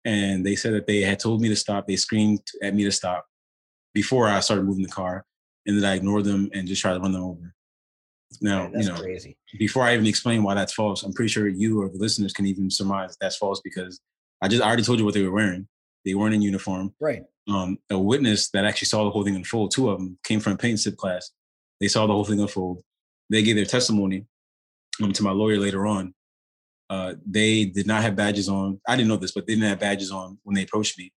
and they said that they had told me to stop. They screamed at me to stop before I started moving the car, and then I ignored them and just tried to run them over. Now, Man, you know, crazy. before I even explain why that's false, I'm pretty sure you or the listeners can even surmise that's false because I just I already told you what they were wearing. They weren't in uniform. Right. Um, a witness that actually saw the whole thing unfold, two of them came from a paint sip class. They saw the whole thing unfold. They gave their testimony um, to my lawyer later on, uh, they did not have badges on. I didn't know this, but they didn't have badges on when they approached me.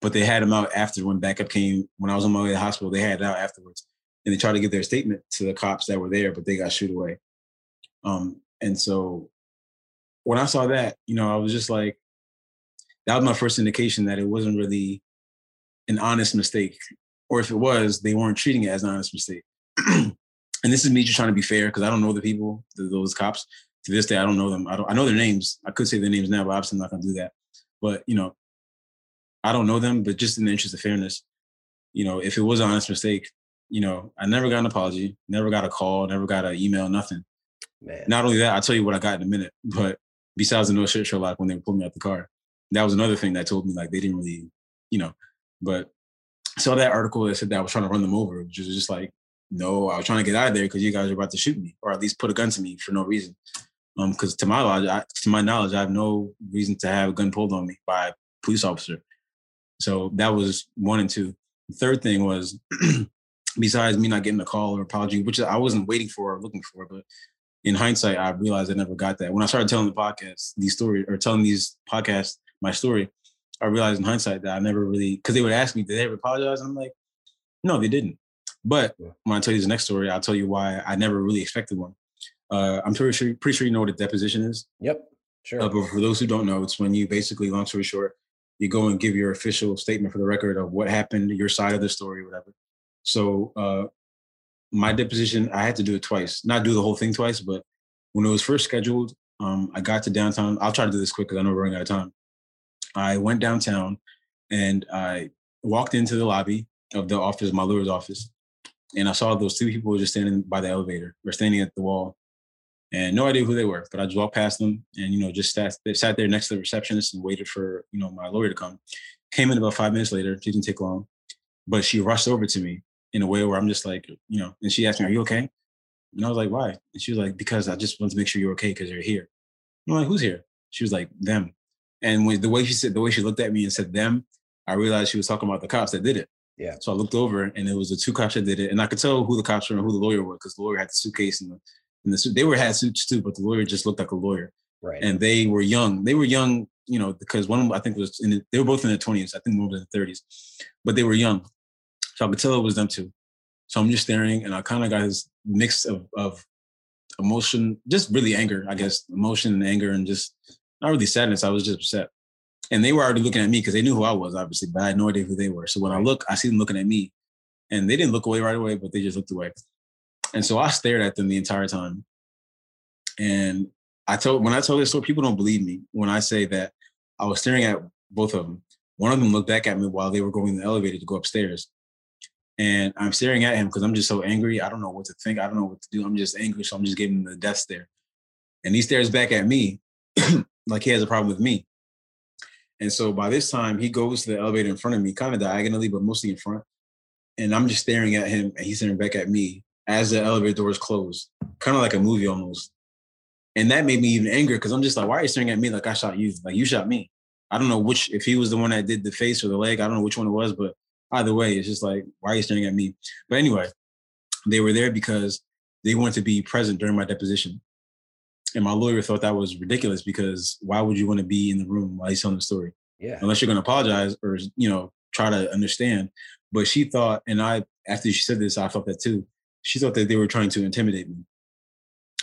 But they had them out after when backup came. When I was on my way to the hospital, they had it out afterwards, and they tried to give their statement to the cops that were there, but they got shoot away. Um, and so when I saw that, you know, I was just like, that was my first indication that it wasn't really an honest mistake, or if it was, they weren't treating it as an honest mistake. *clears throat* and this is me just trying to be fair because I don't know the people, those cops to this day, I don't know them. I don't. I know their names. I could say their names now, but obviously I'm not gonna do that. But you know, I don't know them. But just in the interest of fairness, you know, if it was an honest mistake, you know, I never got an apology, never got a call, never got an email, nothing. Man. Not only that, I'll tell you what I got in a minute. *laughs* But besides the no shit Sherlock when they pulled me out the car, that was another thing that told me like they didn't really, you know. But saw that article that said that I was trying to run them over, which was just like, no, I was trying to get out of there because you guys are about to shoot me, or at least put a gun to me for no reason. Um, because to my knowledge, I, to my knowledge, I have no reason to have a gun pulled on me by a police officer. So that was one and two. The third thing was, *clears throat* besides me not getting a call or apology, which I wasn't waiting for or looking for, but in hindsight, I realized I never got that. When I started telling the podcast, these stories or telling these podcasts my story, I realized in hindsight that I never really because they would ask me, did they ever apologize? And I'm like, no, they didn't. But when I tell you the next story, I'll tell you why I never really expected one. Uh, I'm pretty sure, pretty sure you know what a deposition is. Yep, sure. Uh, but for those who don't know, it's when you basically, long story short, you go and give your official statement for the record of what happened, your side of the story, whatever. So uh, my deposition, I had to do it twice. Not do the whole thing twice, but when it was first scheduled, um, I got to downtown. I'll try to do this quick because I know we're running out of time. I went downtown and I walked into the lobby of the office, my lawyer's office, and I saw those two people just standing by the elevator or standing at the wall and no idea who they were. But I just walked past them and you know just sat sat there next to the receptionist and waited for you know my lawyer to come. Came in about five minutes later. Didn't take long. but she rushed over to me in a way where I'm just like, you know, and she asked me, "Are you okay?" And I was like, "Why?" And she was like, "Because I just want to make sure you're okay because you're here." I'm like, "Who's here?" She was like, "Them." And when the way she said, the way she looked at me and said "them," I realized she was talking about the cops that did it. Yeah. So I looked over, and it was the two cops that did it, and I could tell who the cops were and who the lawyer was because the lawyer had the suitcase and the, and the suit. They were had suits too, but the lawyer just looked like a lawyer. Right. And they were young. They were young, you know, because one of them I think was in the, they were both in their twenties. I think one was in the thirties, but they were young. So I could tell it was them too. So I'm just staring, and I kind of got this mix of of emotion, just really anger, I guess, emotion and anger, and just not really sadness. I was just upset and they were already looking at me because they knew who I was, obviously, but I had no idea who they were. So when I look, I see them looking at me, and they didn't look away right away, but they just looked away. And so I stared at them the entire time. And I told when I told this story, people don't believe me when I say that I was staring at both of them. One of them looked back at me while they were going in the elevator to go upstairs. And I'm staring at him because I'm just so angry. I don't know what to think. I don't know what to do. I'm just angry. So I'm just giving him the death stare. And he stares back at me *clears throat* like he has a problem with me. And so by this time, he goes to the elevator in front of me, kind of diagonally, but mostly in front. And I'm just staring at him, and he's staring back at me as the elevator doors closed, kind of like a movie almost. And that made me even angrier because I'm just like, why are you staring at me like I shot you? Like you shot me. I don't know which, if he was the one that did the face or the leg, I don't know which one it was, but either way, it's just like, why are you staring at me? But anyway, they were there because they wanted to be present during my deposition. And my lawyer thought that was ridiculous because why would you want to be in the room while he's telling the story? Yeah. Unless you're going to apologize or, you know, try to understand. But she thought, and I, after she said this, I felt that too. She thought that they were trying to intimidate me.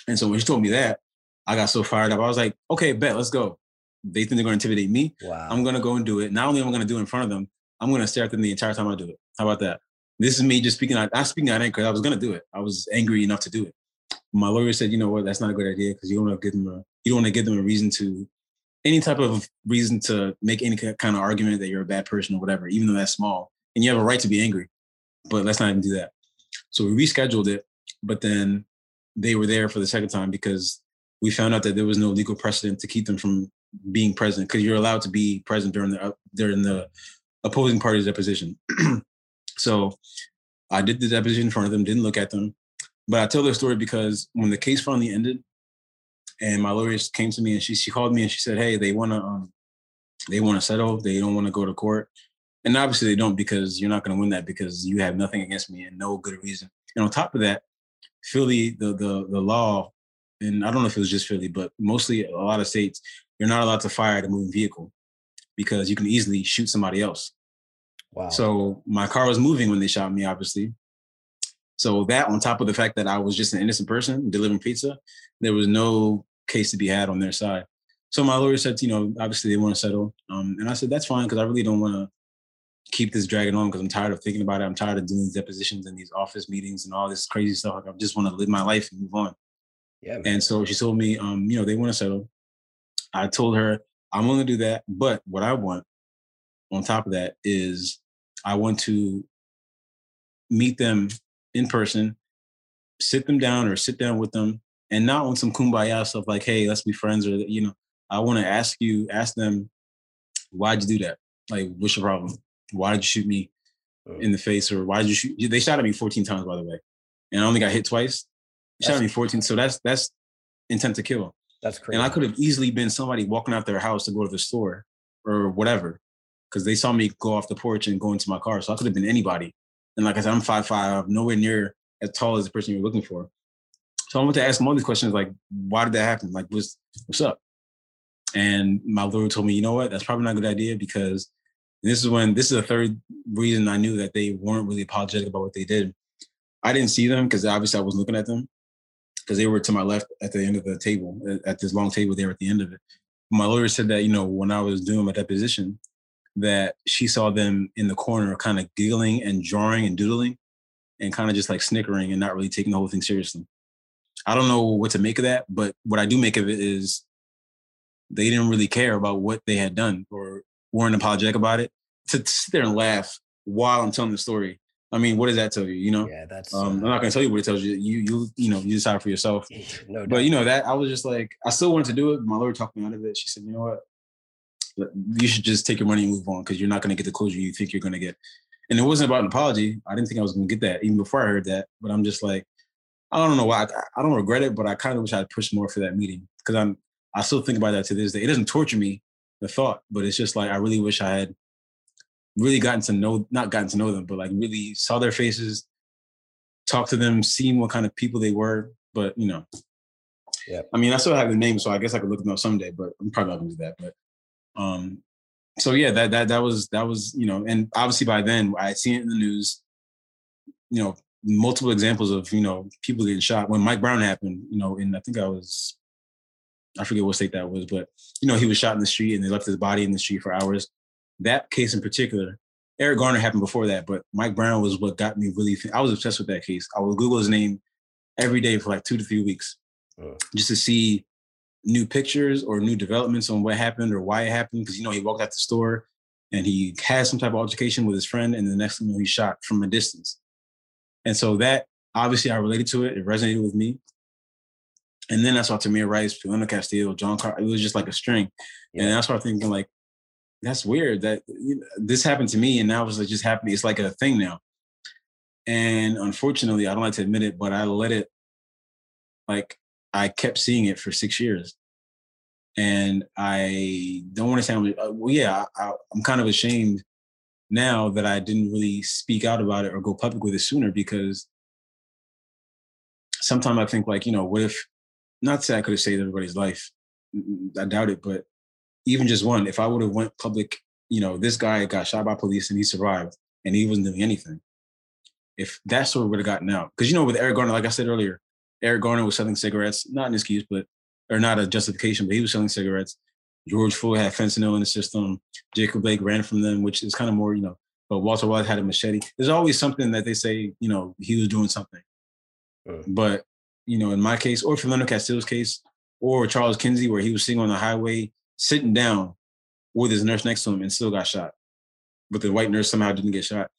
And so when she told me that, I got so fired up. I was like, okay, bet, let's go. They think they're going to intimidate me. Wow. I'm going to go and do it. Not only am I going to do it in front of them, I'm going to stare at them the entire time I do it. How about that? This is me just speaking out. I'm speaking out because I was going to do it. I was angry enough to do it my lawyer said, you know what, that's not a good idea because you don't want to give them a you don't want to give them a reason to any type of reason to make any kind of argument that you're a bad person or whatever, even though that's small. And you have a right to be angry, but let's not even do that. So we rescheduled it, but then they were there for the second time because we found out that there was no legal precedent to keep them from being present because you're allowed to be present during the during the opposing party's deposition. *clears throat* so I did the deposition in front of them, didn't look at them, but I tell their story because when the case finally ended, and my lawyers came to me and she she called me and she said, "Hey, they want to um, they want to settle. They don't want to go to court." And obviously they don't because you're not going to win that because you have nothing against me and no good reason. And on top of that, Philly, the the the law, and I don't know if it was just Philly, but mostly a lot of states, you're not allowed to fire at a moving vehicle because you can easily shoot somebody else. Wow. So my car was moving when they shot me, obviously. So that on top of the fact that I was just an innocent person delivering pizza, there was no case to be had on their side. So my lawyer said, you know, obviously they want to settle. Um, and I said, that's fine because I really don't want to keep this dragging on because I'm tired of thinking about it. I'm tired of doing these depositions and these office meetings and all this crazy stuff. Like, I just want to live my life and move on. Yeah. Man. And so she told me, um, you know, they want to settle. I told her I'm willing to do that, but what I want on top of that is I want to meet them in person, sit them down or sit down with them, and not on some kumbaya stuff like, hey, let's be friends, or you know, I want to ask you, ask them, why'd you do that? Like, what's your problem? Why did you shoot me mm. in the face, or why did you shoot? They shot at me 14 times, by the way, and I only got hit twice. They shot at me 14, so that's that's intent to kill. That's crazy. And I could have easily been somebody walking out their house to go to the store or whatever, because they saw me go off the porch and go into my car. So I could have been anybody. And like I said, I'm five five, nowhere near as tall as the person you're looking for. So I want to ask them all these questions like, why did that happen? Like, what's what's up? And my lawyer told me, you know what, that's probably not a good idea because this is when this is the third reason I knew that they weren't really apologetic about what they did. I didn't see them because obviously I was looking at them because they were to my left at the end of the table, at this long table there at the end of it. My lawyer said that, you know, when I was doing my deposition, that she saw them in the corner kind of giggling and drawing and doodling and kind of just like snickering and not really taking the whole thing seriously. I don't know what to make of that, but what I do make of it is they didn't really care about what they had done or weren't apologetic about it. To, sit there and laugh while I'm telling the story. I mean, what does that tell you? You know, yeah, that's. Um, I'm not gonna tell you what it tells you. You, you, you know, you decide for yourself. *laughs* no, but you know that I was just like, I still wanted to do it. My lawyer talked me out of it. She said, you know what, you should just take your money and move on because you're not going to get the closure you think you're going to get. And it wasn't about an apology. I didn't think I was gonna get that even before I heard that. But I'm just like, I don't know why. I, I don't regret it, but I kind of wish I'd pushed more for that meeting because I'm. I still think about that to this day. It doesn't torture me, the thought, but it's just like I really wish I had really gotten to know, not gotten to know them, but like really saw their faces, talked to them, seen what kind of people they were. But you know, yeah. I mean, I still have their name, so I guess I could look them up someday. But I'm probably not gonna do that. But um, so yeah, that that that was that was you know, and obviously by then I had seen it in the news. You know, multiple examples of you know people getting shot. When Mike Brown happened, you know, and I think I was, I forget what state that was, but you know he was shot in the street and they left his body in the street for hours. That case in particular, Eric Garner happened before that, but Mike Brown was what got me really. Th- I was obsessed with that case. I would Google his name every day for like two to three weeks, uh. just to see new pictures or new developments on what happened or why it happened. Because you know he walked out the store and he had some type of altercation with his friend, and the next thing you know, he shot from a distance. And so that obviously I related to it. It resonated with me. And then I saw Tamir Rice, Philando Castillo, John Carr. It was just like a string. Yeah. And I started thinking like, that's weird that you know, this happened to me and now it's like just happening. It's like a thing now. And unfortunately, I don't like to admit it, but I let it like I kept seeing it for six years. And I don't want to sound uh, well, yeah, I, I'm kind of ashamed now that I didn't really speak out about it or go public with it sooner because sometimes I think like, you know, what if not to say I could have saved everybody's life. I doubt it, but even just one, if I would have went public, you know, this guy got shot by police and he survived and he wasn't doing anything. If that story would have gotten out, because you know, with Eric Garner, like I said earlier, Eric Garner was selling cigarettes, not an excuse, but or not a justification, but he was selling cigarettes. George Floyd had fentanyl in the system. Jacob Blake ran from them, which is kind of more, you know, but Walter White had a machete. There's always something that they say, you know, he was doing something. Uh, but, you know, in my case, or Philando Castile's case, or Charles Kinsey, where he was sitting on the highway, sitting down with his nurse next to him and still got shot. But the white nurse somehow didn't get shot.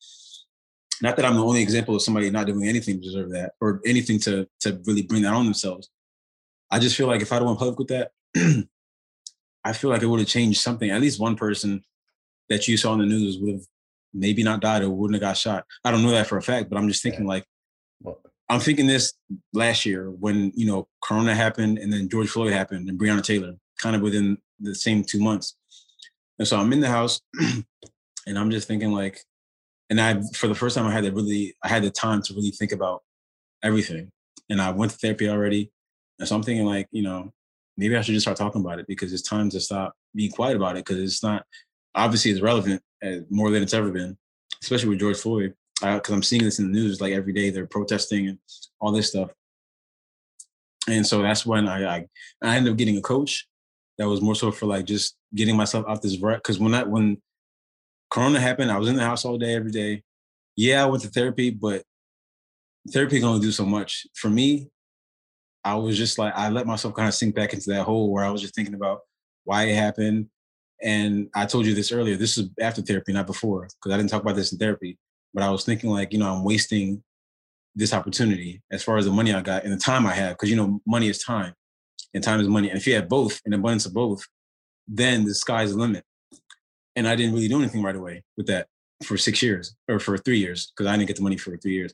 Not that I'm the only example of somebody not doing anything to deserve that or anything to to really bring that on themselves. I just feel like if I'd went public with that, *clears throat* I feel like it would have changed something. At least one person that you saw in the news would have maybe not died or wouldn't have got shot. I don't know that for a fact, but I'm just thinking like, I'm thinking this last year when you know Corona happened and then George Floyd happened and Breonna Taylor, kind of within the same two months. And so I'm in the house, *clears throat* and I'm just thinking like, and I for the first time I had to really I had the time to really think about everything, and I went to therapy already, and so I'm thinking like, you know, maybe I should just start talking about it because it's time to stop being quiet about it because it's not obviously it's relevant uh, more than it's ever been, especially with George Floyd. Uh, because I'm seeing this in the news like every day they're protesting and all this stuff. And so that's when I I, I ended up getting a coach that was more so for like just getting myself out this rut. Because when that when Corona happened, I was in the house all day every day. Yeah, I went to therapy, but therapy can only do so much for me. I was just like, I let myself kind of sink back into that hole where I was just thinking about why it happened. And I told you this earlier. This is after therapy, not before, because I didn't talk about this in therapy. But I was thinking like, you know, I'm wasting this opportunity as far as the money I got and the time I have, because you know, money is time, and time is money. And if you have both, an abundance of both, then the sky's the limit. And I didn't really do anything right away with that for six years or for three years because I didn't get the money for three years.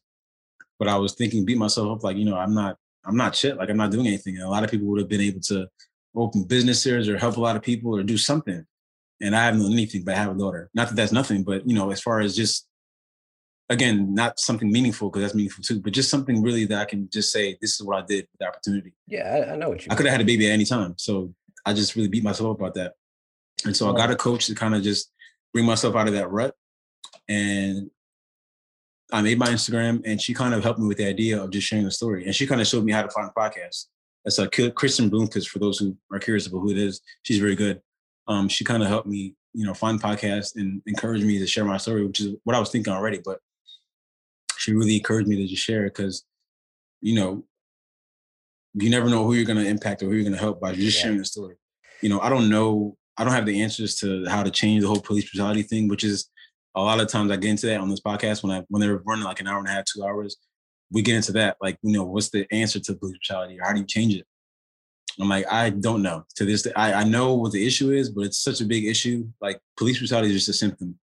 But I was thinking, beat myself up like, you know, I'm not I'm not shit. Like I'm not doing anything. And a lot of people would have been able to open businesses or help a lot of people or do something. And I haven't done anything, but I have a daughter. Not that that's nothing, but you know, as far as just again, not something meaningful because that's meaningful too, but just something really that I can just say, this is what I did with the opportunity. Yeah, I, I know what you. I could have had a baby at any time, so I just really beat myself up about that. And so I got a coach to kind of just bring myself out of that rut. And I made my Instagram and she kind of helped me with the idea of just sharing the story. And she kind of showed me how to find podcasts. That's a Kristen Bloomquist, for those who are curious about who it is. She's very good. Um, she kind of helped me, you know, find podcasts and encouraged me to share my story, which is what I was thinking already. But she really encouraged me to just share it because, you know, you never know who you're going to impact or who you're going to help by just yeah. sharing the story. You know, I don't know, I don't have the answers to how to change the whole police brutality thing, which is a lot of times I get into that on this podcast when I when they're running like an hour and a half, two hours. We get into that, like you know, what's the answer to police brutality, or how do you change it? I'm like, I don't know. To this, day, I I know what the issue is, but it's such a big issue. Like police brutality is just a symptom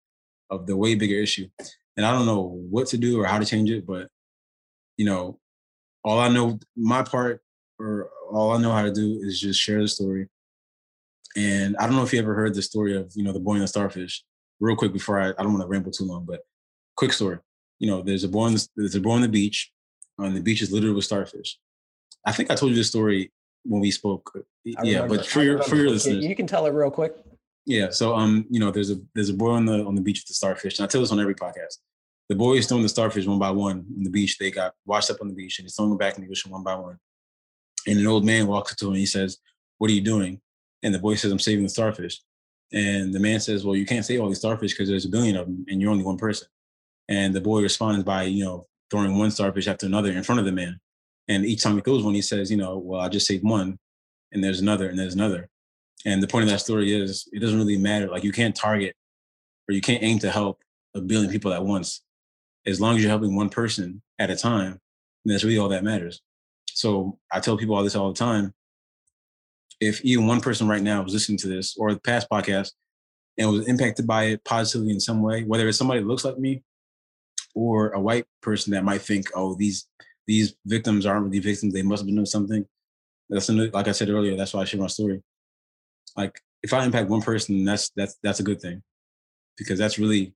of the way bigger issue. And I don't know what to do or how to change it, but you know, all I know, my part, or all I know how to do is just share the story. And I don't know if you ever heard the story of, you know, the boy and the starfish. Real quick before I, I don't want to ramble too long, but quick story. You know, there's a boy on the, there's a boy on the beach, and the beach is littered with starfish. I think I told you this story when we spoke. Uh, I yeah, but for your for your listeners, you can tell it real quick. Yeah. So um, you know, there's a there's a boy on the on the beach with the starfish, and I tell this on every podcast. The boy is throwing the starfish one by one on the beach. They got washed up on the beach, and he's throwing them back in the ocean one by one. And an old man walks up to him and he says, "What are you doing?" And the boy says, "I'm saving the starfish." And the man says, "Well, you can't save all these starfish because there's a billion of them, and you're only one person." And the boy responds by, you know, throwing one starfish after another in front of the man. And each time he throws one, he says, you know, well, I just saved one, and there's another, and there's another. And the point of that story is it doesn't really matter. Like you can't target or you can't aim to help a billion people at once. As long as you're helping one person at a time, that's really all that matters. So I tell people all this all the time. If even one person right now was listening to this or the past podcast and was impacted by it positively in some way, whether it's somebody that looks like me or a white person that might think, oh, these these victims aren't really victims, they must have been doing something. That's like I said earlier, that's why I share my story like if I impact one person, that's that's that's a good thing, because that's really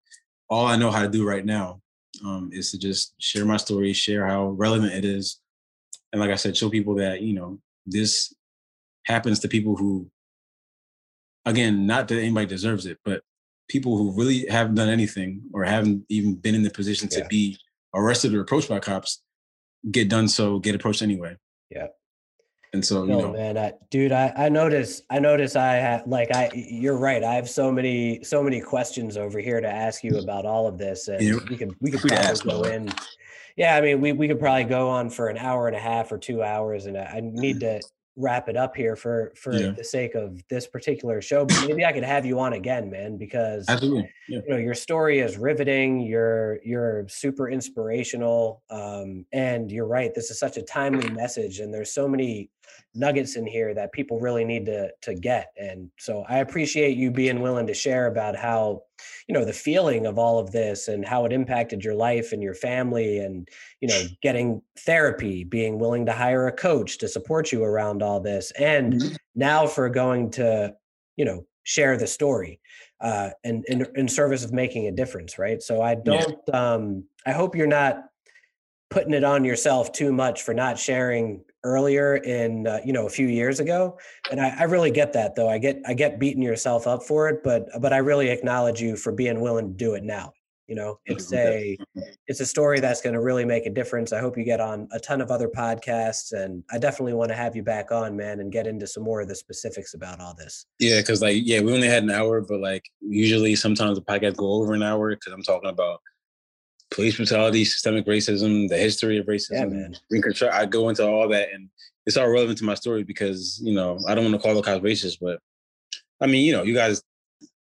all I know how to do right now um, is to just share my story, share how relevant it is, and like I said, show people that you know this happens to people who, again, not that anybody deserves it, but people who really haven't done anything or haven't even been in the position yeah. to be arrested or approached by cops get done so get approached anyway. Yeah. And so, you no, know, man, I, dude, I, I notice, I notice I have like, I, you're right. I have so many, so many questions over here to ask you about all of this. And yeah. we could, we could probably go in. Yeah. I mean, we, we could probably go on for an hour and a half or two hours and I, I need to wrap it up here for, for yeah. the sake of this particular show, but maybe I could have you on again, man, because Absolutely. Yeah. you know, your story is riveting. You're, you're super inspirational. Um, and you're right. This is such a timely message and there's so many nuggets in here that people really need to to get and so i appreciate you being willing to share about how you know the feeling of all of this and how it impacted your life and your family and you know *sighs* getting therapy being willing to hire a coach to support you around all this and mm-hmm. now for going to you know share the story uh and in, in service of making a difference right so i don't yeah. um i hope you're not putting it on yourself too much for not sharing earlier in uh, you know a few years ago and I, I, really get that though. I get i get beating yourself up for it but but i really acknowledge you for being willing to do it now you know? It's a it's a story that's going to really make a difference. I hope you get on a ton of other podcasts and i definitely want to have you back on man and get into some more of the specifics about all this. Yeah because like yeah we only had an hour but like usually sometimes the podcast go over an hour because i'm talking about police brutality, systemic racism, the history of racism, yeah, man. I go into all that, and it's all relevant to my story because you know I don't want to call the cops racist, but I mean you know you guys,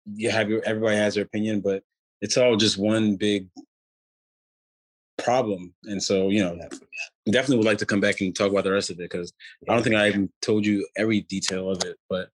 you have your everybody has their opinion, but it's all just one big problem, and so you know definitely would like to come back and talk about the rest of it because I don't think I even told you every detail of it, but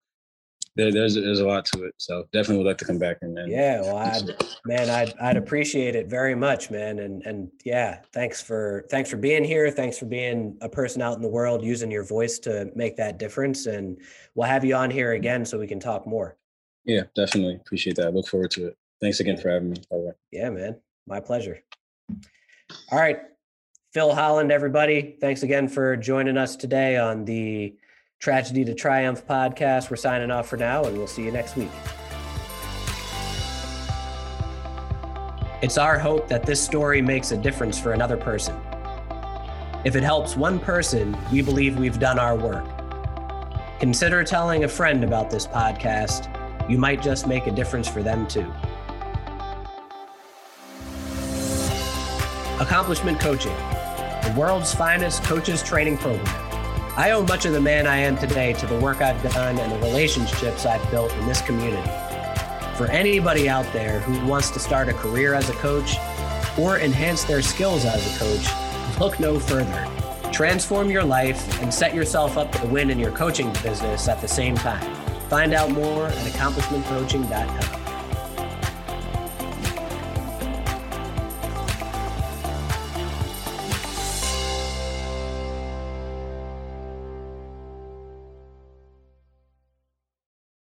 there, there's there's a lot to it. So definitely would like to come back and, and yeah, well, I'd, man, I'd I'd appreciate it very much, man. And and yeah, thanks for thanks for being here. Thanks for being a person out in the world using your voice to make that difference. And we'll have you on here again so we can talk more. Yeah, definitely appreciate that. I look forward to it. Thanks again for having me. Yeah, man, my pleasure. All right, Phil Holland, everybody. Thanks again for joining us today on the Tragedy to Triumph podcast. We're signing off for now, and we'll see you next week. It's our hope that this story makes a difference for another person. If it helps one person, we believe we've done our work. Consider telling a friend about this podcast. You might just make a difference for them too. Accomplishment Coaching, the world's finest coaches training program. I owe much of the man I am today to the work I've done and the relationships I've built in this community. For anybody out there who wants to start a career as a coach or enhance their skills as a coach, look no further. Transform your life and set yourself up to win in your coaching business at the same time. Find out more at accomplishmentcoaching.com.